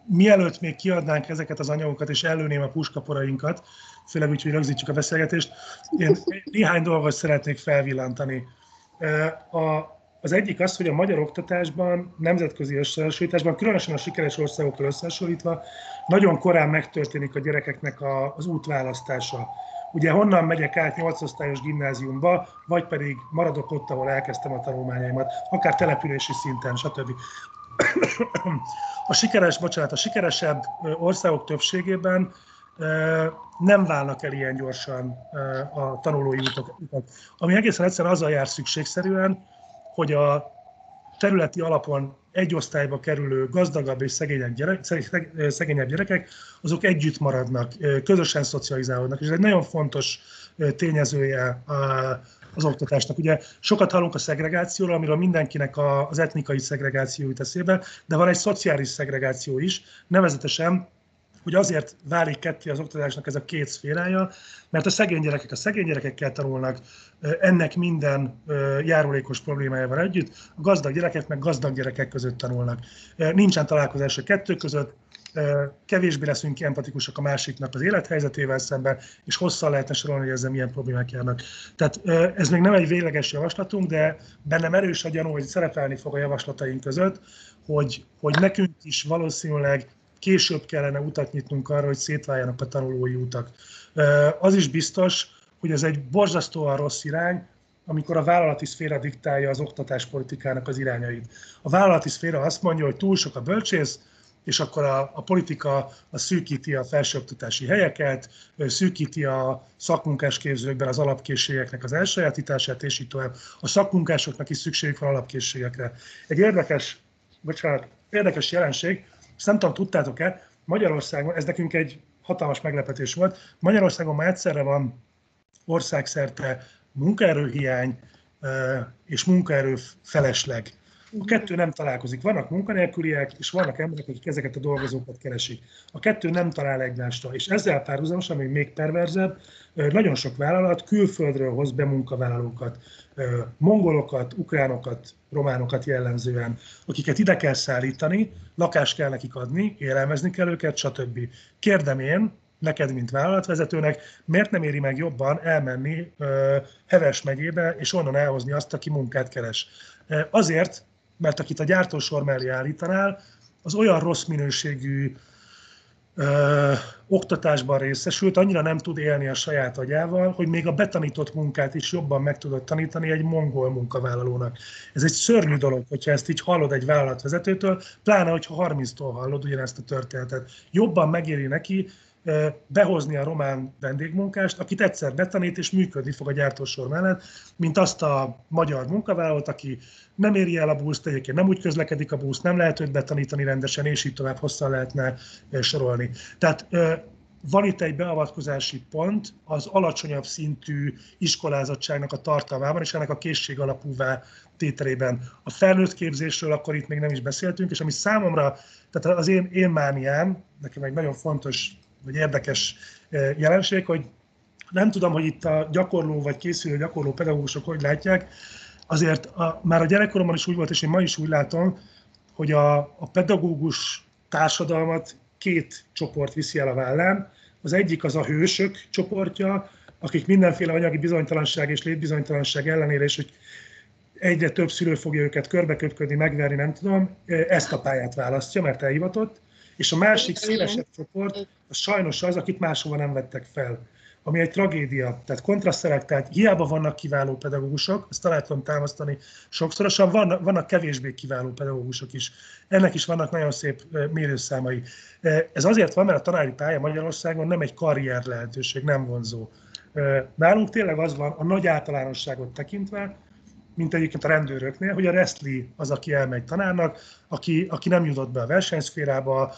mielőtt még kiadnánk ezeket az anyagokat, és előném a puskaporainkat, főleg úgy, hogy rögzítjük a beszélgetést, én néhány dolgot szeretnék felvillantani. A, az egyik az, hogy a magyar oktatásban, nemzetközi összehasonlításban, különösen a sikeres országokkal összehasonlítva, nagyon korán megtörténik a gyerekeknek az útválasztása ugye honnan megyek át 8 osztályos gimnáziumba, vagy pedig maradok ott, ahol elkezdtem a tanulmányaimat, akár települési szinten, stb. A sikeres, bocsánat, a sikeresebb országok többségében nem válnak el ilyen gyorsan a tanulói utak, ami egészen egyszerűen azzal jár szükségszerűen, hogy a területi alapon egy osztályba kerülő gazdagabb és szegényebb, gyerek, szegényebb gyerekek, azok együtt maradnak, közösen szocializálódnak, és ez egy nagyon fontos tényezője az oktatásnak. Ugye sokat hallunk a szegregációról, amiről mindenkinek az etnikai szegregáció jut eszébe, de van egy szociális szegregáció is, nevezetesen hogy azért válik ketté az oktatásnak ez a két szférája, mert a szegény gyerekek a szegény gyerekekkel tanulnak, ennek minden járulékos problémájával együtt, a gazdag gyerekek meg gazdag gyerekek között tanulnak. Nincsen találkozás a kettő között, kevésbé leszünk empatikusak a másiknak az élethelyzetével szemben, és hosszan lehetne sorolni, hogy ezzel milyen problémák járnak. Tehát ez még nem egy végleges javaslatunk, de bennem erős a gyanú, hogy szerepelni fog a javaslataink között, hogy, hogy nekünk is valószínűleg később kellene utat nyitnunk arra, hogy szétváljanak a tanulói utak. Az is biztos, hogy ez egy borzasztóan rossz irány, amikor a vállalati szféra diktálja az oktatáspolitikának az irányait. A vállalati szféra azt mondja, hogy túl sok a bölcsész, és akkor a, a politika a szűkíti a felsőoktatási helyeket, szűkíti a szakmunkásképzőkben az alapkészségeknek az elsajátítását, és így tovább. A szakmunkásoknak is szükségük van alapkészségekre. Egy érdekes, bocsánat, érdekes jelenség, ezt nem tudom, tudtátok-e, Magyarországon, ez nekünk egy hatalmas meglepetés volt, Magyarországon már egyszerre van országszerte munkaerőhiány és munkaerő felesleg. A kettő nem találkozik. Vannak munkanélküliek, és vannak emberek, akik ezeket a dolgozókat keresik. A kettő nem talál egymásra, és ezzel párhuzamosan, ami még perverzebb, nagyon sok vállalat külföldről hoz be munkavállalókat, mongolokat, ukránokat, románokat jellemzően, akiket ide kell szállítani, lakást kell nekik adni, élelmezni kell őket, stb. Kérdem én, neked, mint vállalatvezetőnek, miért nem éri meg jobban elmenni Heves megyébe, és onnan elhozni azt, aki munkát keres? Azért, mert akit a gyártósor mellé állítanál, az olyan rossz minőségű ö, oktatásban részesült, annyira nem tud élni a saját agyával, hogy még a betanított munkát is jobban meg tudod tanítani egy mongol munkavállalónak. Ez egy szörnyű dolog, hogyha ezt így hallod egy vállalatvezetőtől, pláne, hogyha 30-tól hallod ugyanezt a történetet. Jobban megéri neki behozni a román vendégmunkást, akit egyszer betanít és működni fog a gyártósor mellett, mint azt a magyar munkavállalót, aki nem éri el a buszt, egyébként nem úgy közlekedik a busz, nem lehet őt betanítani rendesen, és így tovább hosszan lehetne sorolni. Tehát van itt egy beavatkozási pont az alacsonyabb szintű iskolázottságnak a tartalmában, és ennek a készség alapúvá tételében. A felnőtt képzésről akkor itt még nem is beszéltünk, és ami számomra, tehát az én, én mániám, nekem egy nagyon fontos vagy érdekes jelenség, hogy nem tudom, hogy itt a gyakorló vagy készülő gyakorló pedagógusok hogy látják, azért a, már a gyerekkoromban is úgy volt, és én ma is úgy látom, hogy a, a pedagógus társadalmat két csoport viszi el a vállán. Az egyik az a hősök csoportja, akik mindenféle anyagi bizonytalanság és létbizonytalanság ellenére, és hogy egyre több szülő fogja őket körbeköpködni, megverni, nem tudom, ezt a pályát választja, mert elhivatott. És a másik szélesebb csoport, az sajnos az, akit máshova nem vettek fel ami egy tragédia. Tehát kontraszelektált, hiába vannak kiváló pedagógusok, ezt tudom támasztani sokszorosan, vannak, vannak kevésbé kiváló pedagógusok is. Ennek is vannak nagyon szép mérőszámai. Ez azért van, mert a tanári pálya Magyarországon nem egy karrier lehetőség, nem vonzó. Nálunk tényleg az van, a nagy általánosságot tekintve, mint egyébként a rendőröknél, hogy a Restli az, aki elmegy tanárnak, aki, aki nem jutott be a versenyszférába,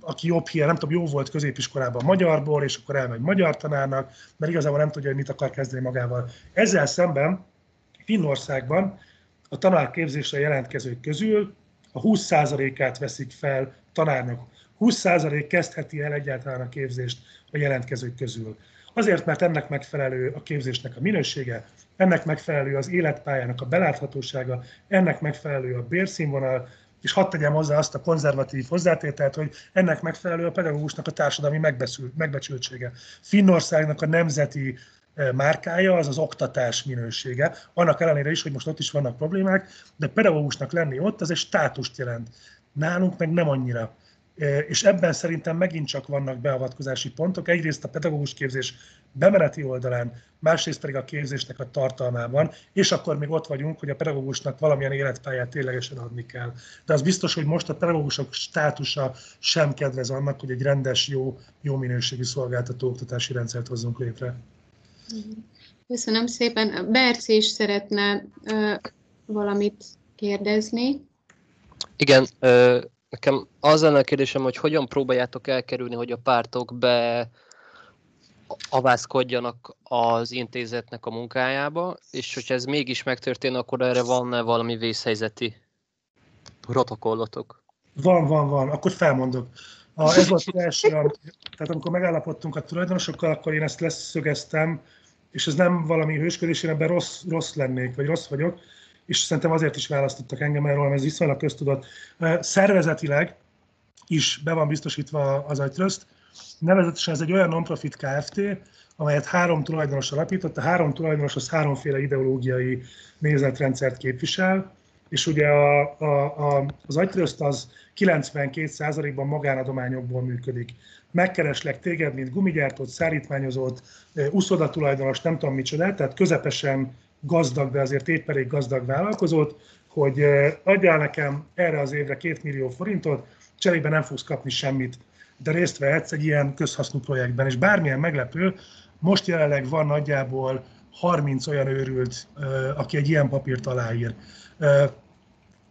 aki jobb hír, nem tudom, jó volt középiskolában magyarból, és akkor elmegy magyar tanárnak, mert igazából nem tudja, hogy mit akar kezdeni magával. Ezzel szemben Finnországban a tanárképzésre jelentkezők közül a 20%-át veszik fel tanárnak. 20% kezdheti el egyáltalán a képzést a jelentkezők közül. Azért, mert ennek megfelelő a képzésnek a minősége, ennek megfelelő az életpályának a beláthatósága, ennek megfelelő a bérszínvonal, és hadd tegyem hozzá azt a konzervatív hozzátételt, hogy ennek megfelelő a pedagógusnak a társadalmi megbecsültsége. Finnországnak a nemzeti e, márkája az az oktatás minősége. Annak ellenére is, hogy most ott is vannak problémák, de pedagógusnak lenni ott, az egy státust jelent. Nálunk meg nem annyira. És ebben szerintem megint csak vannak beavatkozási pontok. Egyrészt a pedagógus képzés bemeneti oldalán, másrészt pedig a képzésnek a tartalmában, és akkor még ott vagyunk, hogy a pedagógusnak valamilyen életpályát ténylegesen adni kell. De az biztos, hogy most a pedagógusok státusa sem kedvez annak, hogy egy rendes, jó, jó minőségű szolgáltató oktatási rendszert hozzunk létre. Köszönöm szépen. Berci is szeretne uh, valamit kérdezni. Igen, Nekem az lenne a kérdésem, hogy hogyan próbáljátok elkerülni, hogy a pártok be avászkodjanak az intézetnek a munkájába, és hogyha ez mégis megtörténne, akkor erre van-e valami vészhelyzeti protokollotok? Van, van, van. Akkor felmondok. A, ez volt az első, tehát amikor megállapodtunk a tulajdonosokkal, akkor én ezt leszögeztem, és ez nem valami hősködés, én ebben rossz, rossz lennék, vagy rossz vagyok, és szerintem azért is választottak engem erről, ez viszonylag köztudott. Szervezetileg is be van biztosítva az agytrözt, nevezetesen ez egy olyan non-profit Kft., amelyet három tulajdonos alapított, a három tulajdonos az háromféle ideológiai nézetrendszert képvisel, és ugye a, a, a, az agytrözt az 92%-ban magánadományokból működik. Megkereslek téged, mint gumigyártót, szállítmányozót, uszoda tulajdonos, nem tudom micsoda, tehát közepesen gazdag, de azért épp elég gazdag vállalkozót, hogy adjál nekem erre az évre két millió forintot, cserébe nem fogsz kapni semmit, de részt vehetsz egy ilyen közhasznú projektben, és bármilyen meglepő, most jelenleg van nagyjából 30 olyan őrült, aki egy ilyen papírt aláír.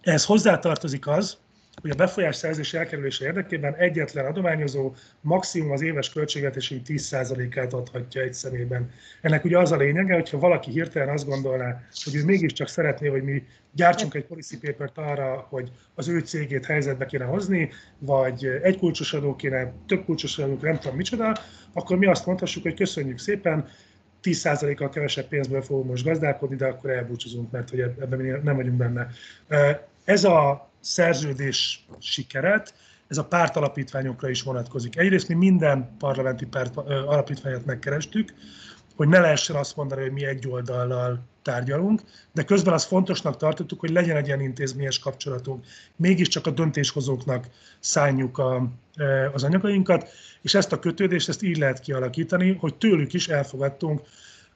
Ez hozzátartozik az, hogy a befolyás szerzés elkerülése érdekében egyetlen adományozó maximum az éves költségvetési 10%-át adhatja egy szemében. Ennek ugye az a lényege, hogyha valaki hirtelen azt gondolná, hogy ő mégiscsak szeretné, hogy mi gyártsunk egy policy papert arra, hogy az ő cégét helyzetbe kéne hozni, vagy egy kulcsos adó kéne, több kulcsos adó, nem tudom micsoda, akkor mi azt mondhassuk, hogy köszönjük szépen, 10%-kal kevesebb pénzből fogunk most gazdálkodni, de akkor elbúcsúzunk, mert hogy ebben nem vagyunk benne. Ez a szerződés sikeret, ez a pártalapítványokra is vonatkozik. Egyrészt mi minden parlamenti párt alapítványát megkerestük, hogy ne lehessen azt mondani, hogy mi egy oldallal tárgyalunk, de közben azt fontosnak tartottuk, hogy legyen egy ilyen intézményes kapcsolatunk. Mégiscsak a döntéshozóknak szálljuk a, az anyagainkat, és ezt a kötődést ezt így lehet kialakítani, hogy tőlük is elfogadtunk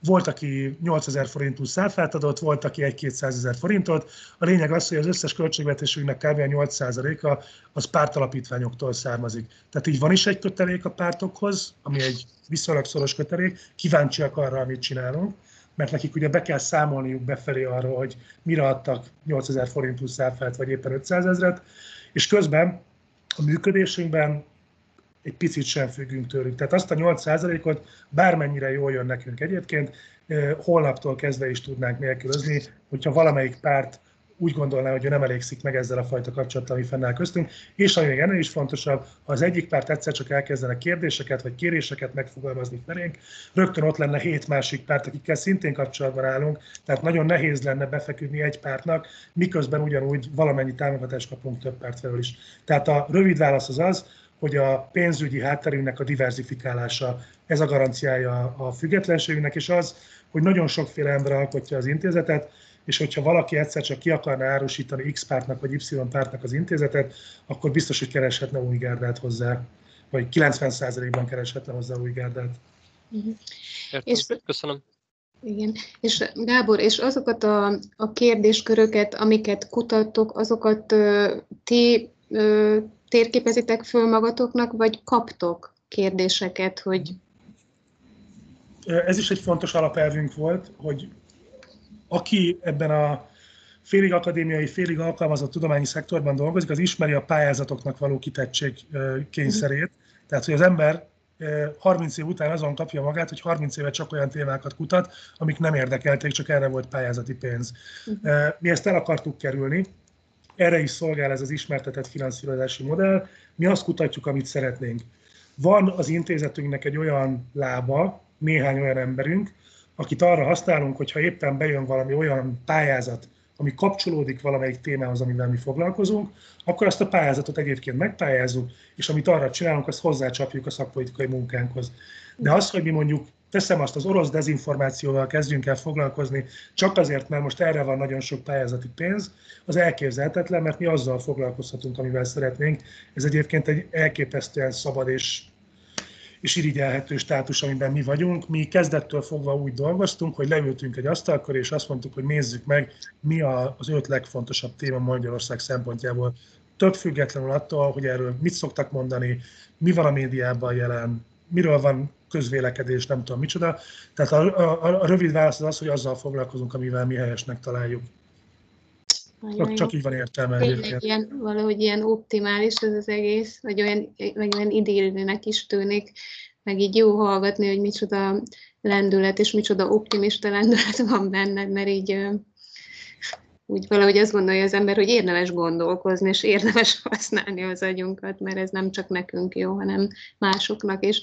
volt, aki 8000 forint plusz áfát adott, volt, aki 1-200 ezer forintot. A lényeg az, hogy az összes költségvetésünknek kb. 8%-a az pártalapítványoktól származik. Tehát így van is egy kötelék a pártokhoz, ami egy viszonylag szoros kötelék, kíváncsiak arra, amit csinálunk, mert nekik ugye be kell számolniuk befelé arról, hogy mire adtak 8000 forint plusz áfát, vagy éppen 500 ezeret, és közben a működésünkben egy picit sem függünk tőlük. Tehát azt a 8%-ot bármennyire jól jön nekünk egyébként, holnaptól kezdve is tudnánk nélkülözni, hogyha valamelyik párt úgy gondolná, hogy ő nem elégszik meg ezzel a fajta kapcsolattal, ami fennáll köztünk. És ami még ennél is fontosabb, ha az egyik párt egyszer csak elkezdene kérdéseket vagy kéréseket megfogalmazni felénk, rögtön ott lenne hét másik párt, akikkel szintén kapcsolatban állunk, tehát nagyon nehéz lenne befeküdni egy pártnak, miközben ugyanúgy valamennyi támogatást kapunk több párt felől is. Tehát a rövid válasz az az, hogy a pénzügyi hátterünknek a diversifikálása, ez a garanciája a függetlenségünknek, és az, hogy nagyon sokféle ember alkotja az intézetet, és hogyha valaki egyszer csak ki akarna árusítani X pártnak vagy Y pártnak az intézetet, akkor biztos, hogy kereshetne új gárdát hozzá, vagy 90%-ban kereshetne hozzá új gárdát. Uh-huh. És, Köszönöm. Igen, és Gábor, és azokat a, a kérdésköröket, amiket kutattok, azokat ö, ti ö, térképezitek föl magatoknak, vagy kaptok kérdéseket, hogy... Ez is egy fontos alapelvünk volt, hogy aki ebben a félig akadémiai, félig alkalmazott tudományi szektorban dolgozik, az ismeri a pályázatoknak való kitettség kényszerét. Tehát, hogy az ember 30 év után azon kapja magát, hogy 30 éve csak olyan témákat kutat, amik nem érdekelték, csak erre volt pályázati pénz. Mi ezt el akartuk kerülni, erre is szolgál ez az ismertetett finanszírozási modell. Mi azt kutatjuk, amit szeretnénk. Van az intézetünknek egy olyan lába, néhány olyan emberünk, akit arra használunk, hogyha éppen bejön valami olyan pályázat, ami kapcsolódik valamelyik témához, amivel mi foglalkozunk, akkor azt a pályázatot egyébként megpályázzuk, és amit arra csinálunk, azt hozzácsapjuk a szakpolitikai munkánkhoz. De az, hogy mi mondjuk teszem azt, az orosz dezinformációval kezdjünk el foglalkozni, csak azért, mert most erre van nagyon sok pályázati pénz, az elképzelhetetlen, mert mi azzal foglalkozhatunk, amivel szeretnénk. Ez egyébként egy elképesztően szabad és, és irigyelhető státus, amiben mi vagyunk. Mi kezdettől fogva úgy dolgoztunk, hogy leültünk egy asztalkor, és azt mondtuk, hogy nézzük meg, mi az öt legfontosabb téma Magyarország szempontjából. Több függetlenül attól, hogy erről mit szoktak mondani, mi van a médiában jelen, miről van közvélekedés, nem tudom micsoda. Tehát a, a, a rövid válasz az az, hogy azzal foglalkozunk, amivel mi helyesnek találjuk. Csak, csak így van értelme egyébként. Ilyen, valahogy ilyen optimális ez az egész, vagy olyan, vagy olyan idézőnek is tűnik, meg így jó hallgatni, hogy micsoda lendület és micsoda optimista lendület van benned, mert így úgy valahogy azt gondolja az ember, hogy érdemes gondolkozni, és érdemes használni az agyunkat, mert ez nem csak nekünk jó, hanem másoknak is.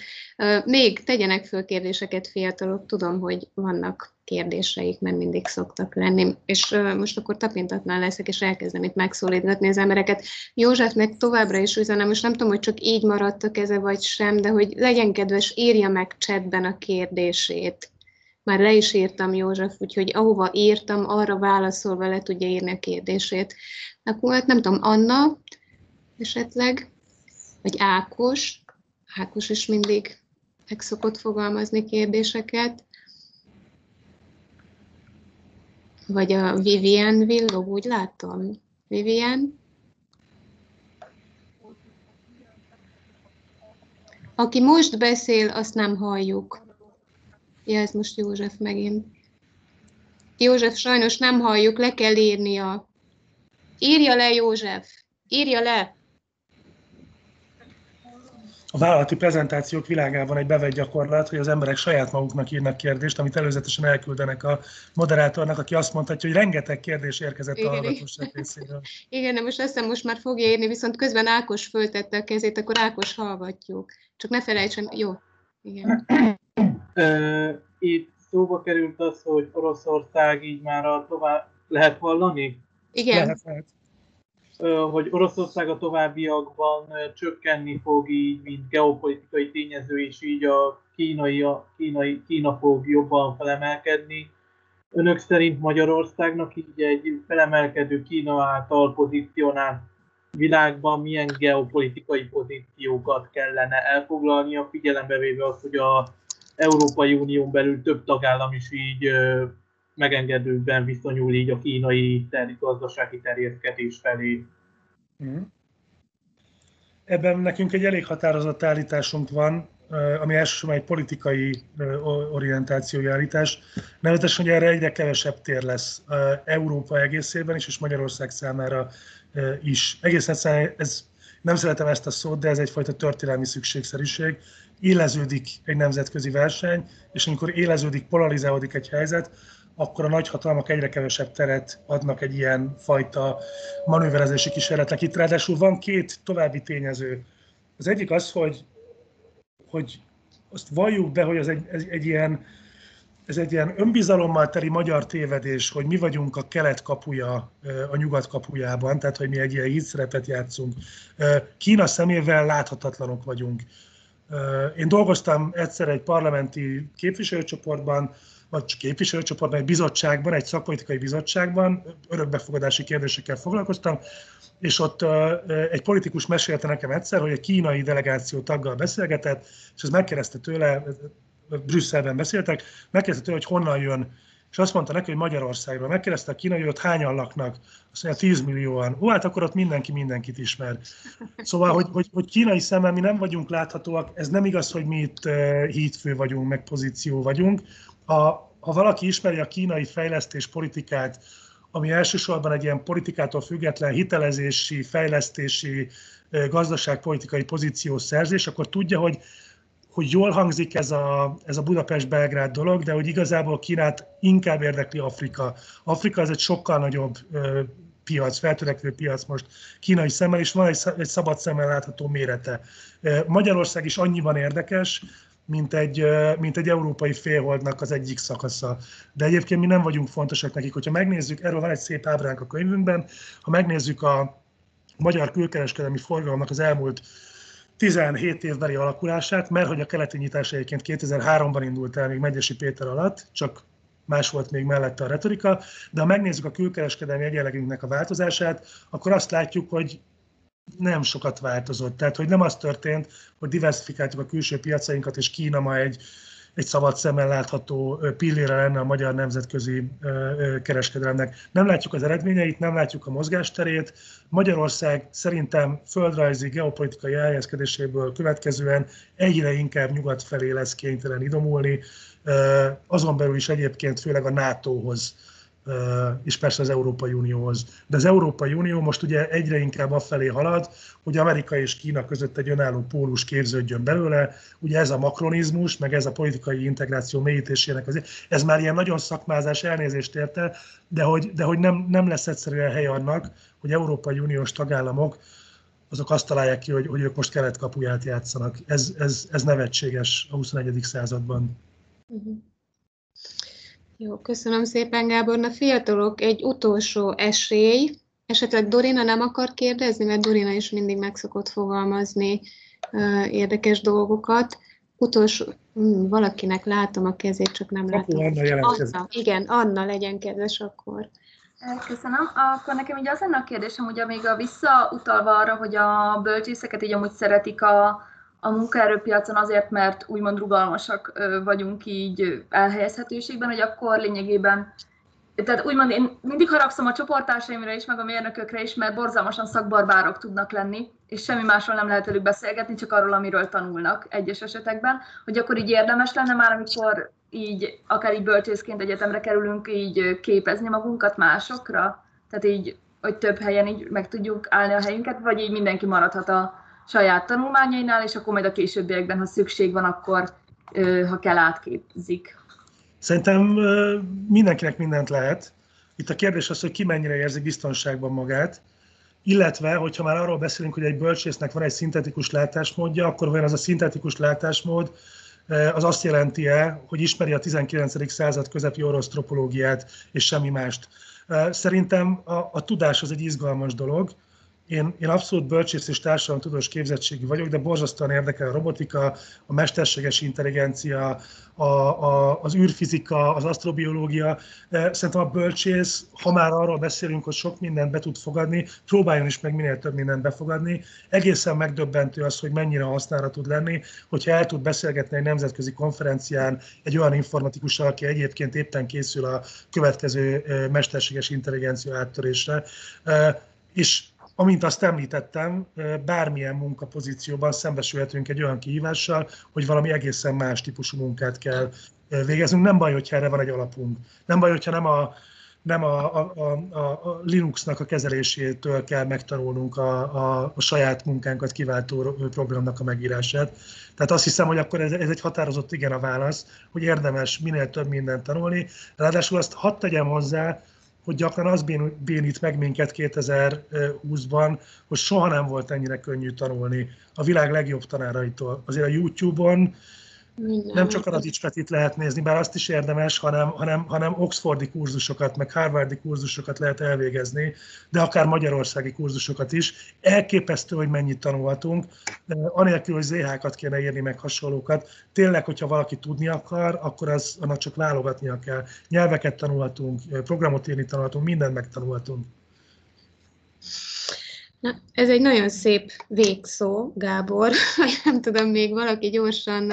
Még tegyenek föl kérdéseket fiatalok, tudom, hogy vannak kérdéseik, mert mindig szoktak lenni. És most akkor tapintatnál leszek, és elkezdem itt megszólítgatni az embereket. Józsefnek továbbra is üzenem, most nem tudom, hogy csak így maradt a keze, vagy sem, de hogy legyen kedves, írja meg chatben a kérdését már le is írtam József, úgyhogy ahova írtam, arra válaszolva le tudja írni a kérdését. Akkor hát nem tudom, Anna esetleg, vagy Ákos, Ákos is mindig meg szokott fogalmazni kérdéseket. Vagy a Vivian villog, úgy látom. Vivian? Aki most beszél, azt nem halljuk. Ja, ez most József megint. József, sajnos nem halljuk, le kell írnia. Írja le, József! Írja le! a vállalati prezentációk világában egy bevett gyakorlat, hogy az emberek saját maguknak írnak kérdést, amit előzetesen elküldenek a moderátornak, aki azt mondhatja, hogy rengeteg kérdés érkezett igen, a hallgatóság részéről. Igen, de most azt hiszem, most már fogja írni, viszont közben Ákos föltette a kezét, akkor Ákos hallgatjuk. Csak ne felejtsen, jó. Igen. Itt szóba került az, hogy Oroszország így már a tovább lehet hallani? Igen. Lehet, lehet hogy Oroszország a továbbiakban csökkenni fog így, mint geopolitikai tényező, és így a kínai, a kínai, Kína fog jobban felemelkedni. Önök szerint Magyarországnak így egy felemelkedő Kína által pozícionált világban milyen geopolitikai pozíciókat kellene elfoglalnia, figyelembe véve azt, hogy a Európai Unión belül több tagállam is így megengedőben viszonyul így a kínai ter- gazdasági terjeszkedés felé. Mm. Ebben nekünk egy elég határozott állításunk van, ami elsősorban egy politikai orientációi állítás. Nevetesen, hogy erre egyre kevesebb tér lesz Európa egészében is, és Magyarország számára is. Egész egyszerűen ez, nem szeretem ezt a szót, de ez egyfajta történelmi szükségszerűség. Éleződik egy nemzetközi verseny, és amikor éleződik, polarizálódik egy helyzet, akkor a nagyhatalmak egyre kevesebb teret adnak egy ilyen fajta manőverezési kísérletnek. Itt ráadásul van két további tényező. Az egyik az, hogy, hogy azt valljuk be, hogy ez egy, egy, egy ilyen, ez egy ilyen önbizalommal teli magyar tévedés, hogy mi vagyunk a kelet kapuja a nyugat kapujában, tehát hogy mi egy ilyen hídszerepet játszunk. Kína szemével láthatatlanok vagyunk. Én dolgoztam egyszer egy parlamenti képviselőcsoportban, vagy képviselőcsoportban, egy bizottságban, egy szakpolitikai bizottságban, örökbefogadási kérdésekkel foglalkoztam, és ott egy politikus mesélte nekem egyszer, hogy egy kínai delegáció taggal beszélgetett, és ez megkérdezte tőle, Brüsszelben beszéltek, megkérdezte tőle, hogy honnan jön, és azt mondta neki, hogy Magyarországról. Megkérdezte a kínai, hogy ott hányan laknak. Azt mondja, 10 millióan. Ó, hát akkor ott mindenki mindenkit ismer. Szóval, hogy, hogy, hogy kínai szemmel mi nem vagyunk láthatóak, ez nem igaz, hogy mi itt hídfő vagyunk, meg pozíció vagyunk, ha, ha valaki ismeri a kínai fejlesztés politikát, ami elsősorban egy ilyen politikától független hitelezési, fejlesztési, gazdaságpolitikai pozíció szerzés, akkor tudja, hogy, hogy jól hangzik ez a, ez a Budapest-Belgrád dolog, de hogy igazából Kínát inkább érdekli Afrika. Afrika az egy sokkal nagyobb piac, feltörekvő piac most kínai szemmel, és van egy, egy szabad szemmel látható mérete. Magyarország is annyiban érdekes, mint egy, mint egy európai félholdnak az egyik szakasza. De egyébként mi nem vagyunk fontosak nekik. Hogyha megnézzük, erről van egy szép ábránk a könyvünkben, ha megnézzük a magyar külkereskedelmi forgalomnak az elmúlt 17 évbeli alakulását, mert hogy a keleti nyitás egyébként 2003-ban indult el még Megyesi Péter alatt, csak más volt még mellette a retorika, de ha megnézzük a külkereskedelmi egyenlegünknek a változását, akkor azt látjuk, hogy nem sokat változott. Tehát, hogy nem az történt, hogy diversifikáltuk a külső piacainkat, és Kína ma egy, egy szabad szemmel látható pillére lenne a magyar nemzetközi kereskedelemnek. Nem látjuk az eredményeit, nem látjuk a mozgásterét. Magyarország szerintem földrajzi, geopolitikai elhelyezkedéséből következően egyre inkább nyugat felé lesz kénytelen idomulni, azon belül is egyébként főleg a NATO-hoz és persze az Európai Unióhoz. De az Európai Unió most ugye egyre inkább afelé halad, hogy Amerika és Kína között egy önálló pólus képződjön belőle. Ugye ez a makronizmus, meg ez a politikai integráció mélyítésének az, ez már ilyen nagyon szakmázás elnézést érte, de hogy, de hogy nem, nem lesz egyszerűen hely annak, hogy Európai Uniós tagállamok azok azt találják ki, hogy, hogy ők most kelet-kapuját játszanak. Ez, ez, ez nevetséges a 21. században. Uh-huh. Jó, köszönöm szépen, Gábor. Na fiatalok, egy utolsó esély. Esetleg Dorina nem akar kérdezni, mert Dorina is mindig meg szokott fogalmazni uh, érdekes dolgokat. Utolsó, hmm, valakinek látom a kezét, csak nem látom. Anna, Anna, igen, Anna, legyen kedves akkor. Köszönöm. Akkor nekem így az lenne a kérdésem, ugye még a visszautalva arra, hogy a bölcsészeket így amúgy szeretik a, a munkaerőpiacon azért, mert úgymond rugalmasak vagyunk így elhelyezhetőségben, hogy akkor lényegében tehát úgymond én mindig haragszom a csoporttársaimra is, meg a mérnökökre is, mert borzalmasan szakbarbárok tudnak lenni, és semmi másról nem lehet velük beszélgetni, csak arról, amiről tanulnak egyes esetekben, hogy akkor így érdemes lenne már, amikor így akár így bölcsészként egyetemre kerülünk, így képezni magunkat másokra, tehát így, hogy több helyen így meg tudjuk állni a helyünket, vagy így mindenki maradhat a saját tanulmányainál, és akkor majd a későbbiekben, ha szükség van, akkor ha kell átképzik. Szerintem mindenkinek mindent lehet. Itt a kérdés az, hogy ki mennyire érzi biztonságban magát, illetve, hogyha már arról beszélünk, hogy egy bölcsésznek van egy szintetikus látásmódja, akkor vajon az a szintetikus látásmód az azt jelenti-e, hogy ismeri a 19. század közepi orosz tropológiát és semmi mást. Szerintem a, a tudás az egy izgalmas dolog, én, én abszolút bölcsész és társadalomtudós képzettségű vagyok, de borzasztóan érdekel a robotika, a mesterséges intelligencia, a, a, az űrfizika, az asztrobiológia. Szerintem a bölcsész, ha már arról beszélünk, hogy sok mindent be tud fogadni, próbáljon is meg minél több mindent befogadni. Egészen megdöbbentő az, hogy mennyire hasznára tud lenni, hogyha el tud beszélgetni egy nemzetközi konferencián egy olyan informatikussal, aki egyébként éppen készül a következő mesterséges intelligencia áttörésre. És Amint azt említettem, bármilyen munkapozícióban szembesülhetünk egy olyan kihívással, hogy valami egészen más típusú munkát kell végeznünk. Nem baj, hogyha erre van egy alapunk. Nem baj, hogyha nem a, nem a, a, a, a Linuxnak a kezelésétől kell megtanulnunk a, a, a saját munkánkat kiváltó programnak a megírását. Tehát azt hiszem, hogy akkor ez, ez egy határozott igen a válasz, hogy érdemes minél több mindent tanulni. Ráadásul azt hadd tegyem hozzá, hogy gyakran az bénít meg minket 2020-ban, hogy soha nem volt ennyire könnyű tanulni a világ legjobb tanáraitól. Azért a YouTube-on igen. Nem csak a radicskát itt lehet nézni, bár azt is érdemes, hanem, hanem, hanem oxfordi kurzusokat, meg harvardi kurzusokat lehet elvégezni, de akár magyarországi kurzusokat is. Elképesztő, hogy mennyit tanulhatunk, de anélkül, hogy ZH-kat kéne írni, meg hasonlókat. Tényleg, hogyha valaki tudni akar, akkor az, annak csak válogatnia kell. Nyelveket tanulhatunk, programot írni tanulhatunk, mindent megtanulhatunk. Na, ez egy nagyon szép végszó, Gábor, nem tudom, még valaki gyorsan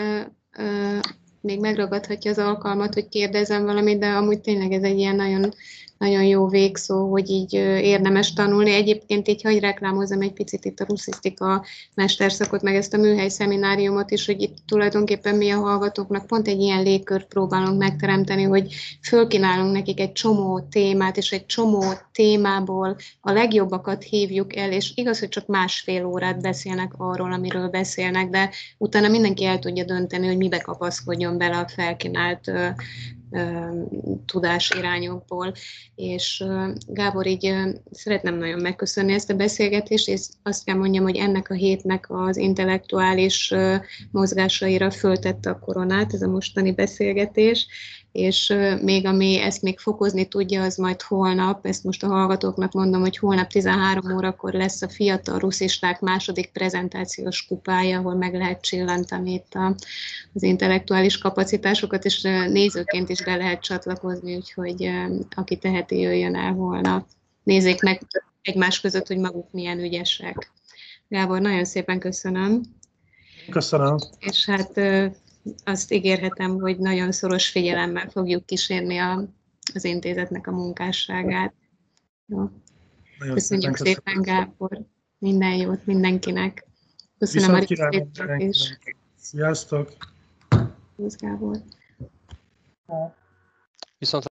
még megragadhatja az alkalmat, hogy kérdezem valamit, de amúgy tényleg ez egy ilyen nagyon nagyon jó végszó, hogy így érdemes tanulni. Egyébként így hagy reklámozom egy picit itt a ruszisztika mesterszakot, meg ezt a műhely szemináriumot is, hogy itt tulajdonképpen mi a hallgatóknak pont egy ilyen légkört próbálunk megteremteni, hogy fölkínálunk nekik egy csomó témát, és egy csomó témából a legjobbakat hívjuk el, és igaz, hogy csak másfél órát beszélnek arról, amiről beszélnek, de utána mindenki el tudja dönteni, hogy mibe kapaszkodjon bele a felkínált tudásirányokból. És Gábor, így szeretném nagyon megköszönni ezt a beszélgetést, és azt kell mondjam, hogy ennek a hétnek az intellektuális mozgásaira föltette a koronát, ez a mostani beszélgetés, és még ami ezt még fokozni tudja, az majd holnap, ezt most a hallgatóknak mondom, hogy holnap 13 órakor lesz a fiatal ruszisták második prezentációs kupája, ahol meg lehet csillantani itt a, az intellektuális kapacitásokat, és nézőként is be lehet csatlakozni, úgyhogy aki teheti, jöjjön el holnap. Nézzék meg egymás között, hogy maguk milyen ügyesek. Gábor, nagyon szépen köszönöm. Köszönöm. És hát azt ígérhetem, hogy nagyon szoros figyelemmel fogjuk kísérni a, az intézetnek a munkásságát. Jó. Köszönjük szépen, szépen, Gábor. Minden jót mindenkinek. Köszönöm a részvételt is. Sziasztok! Köszönöm, Gábor. Viszont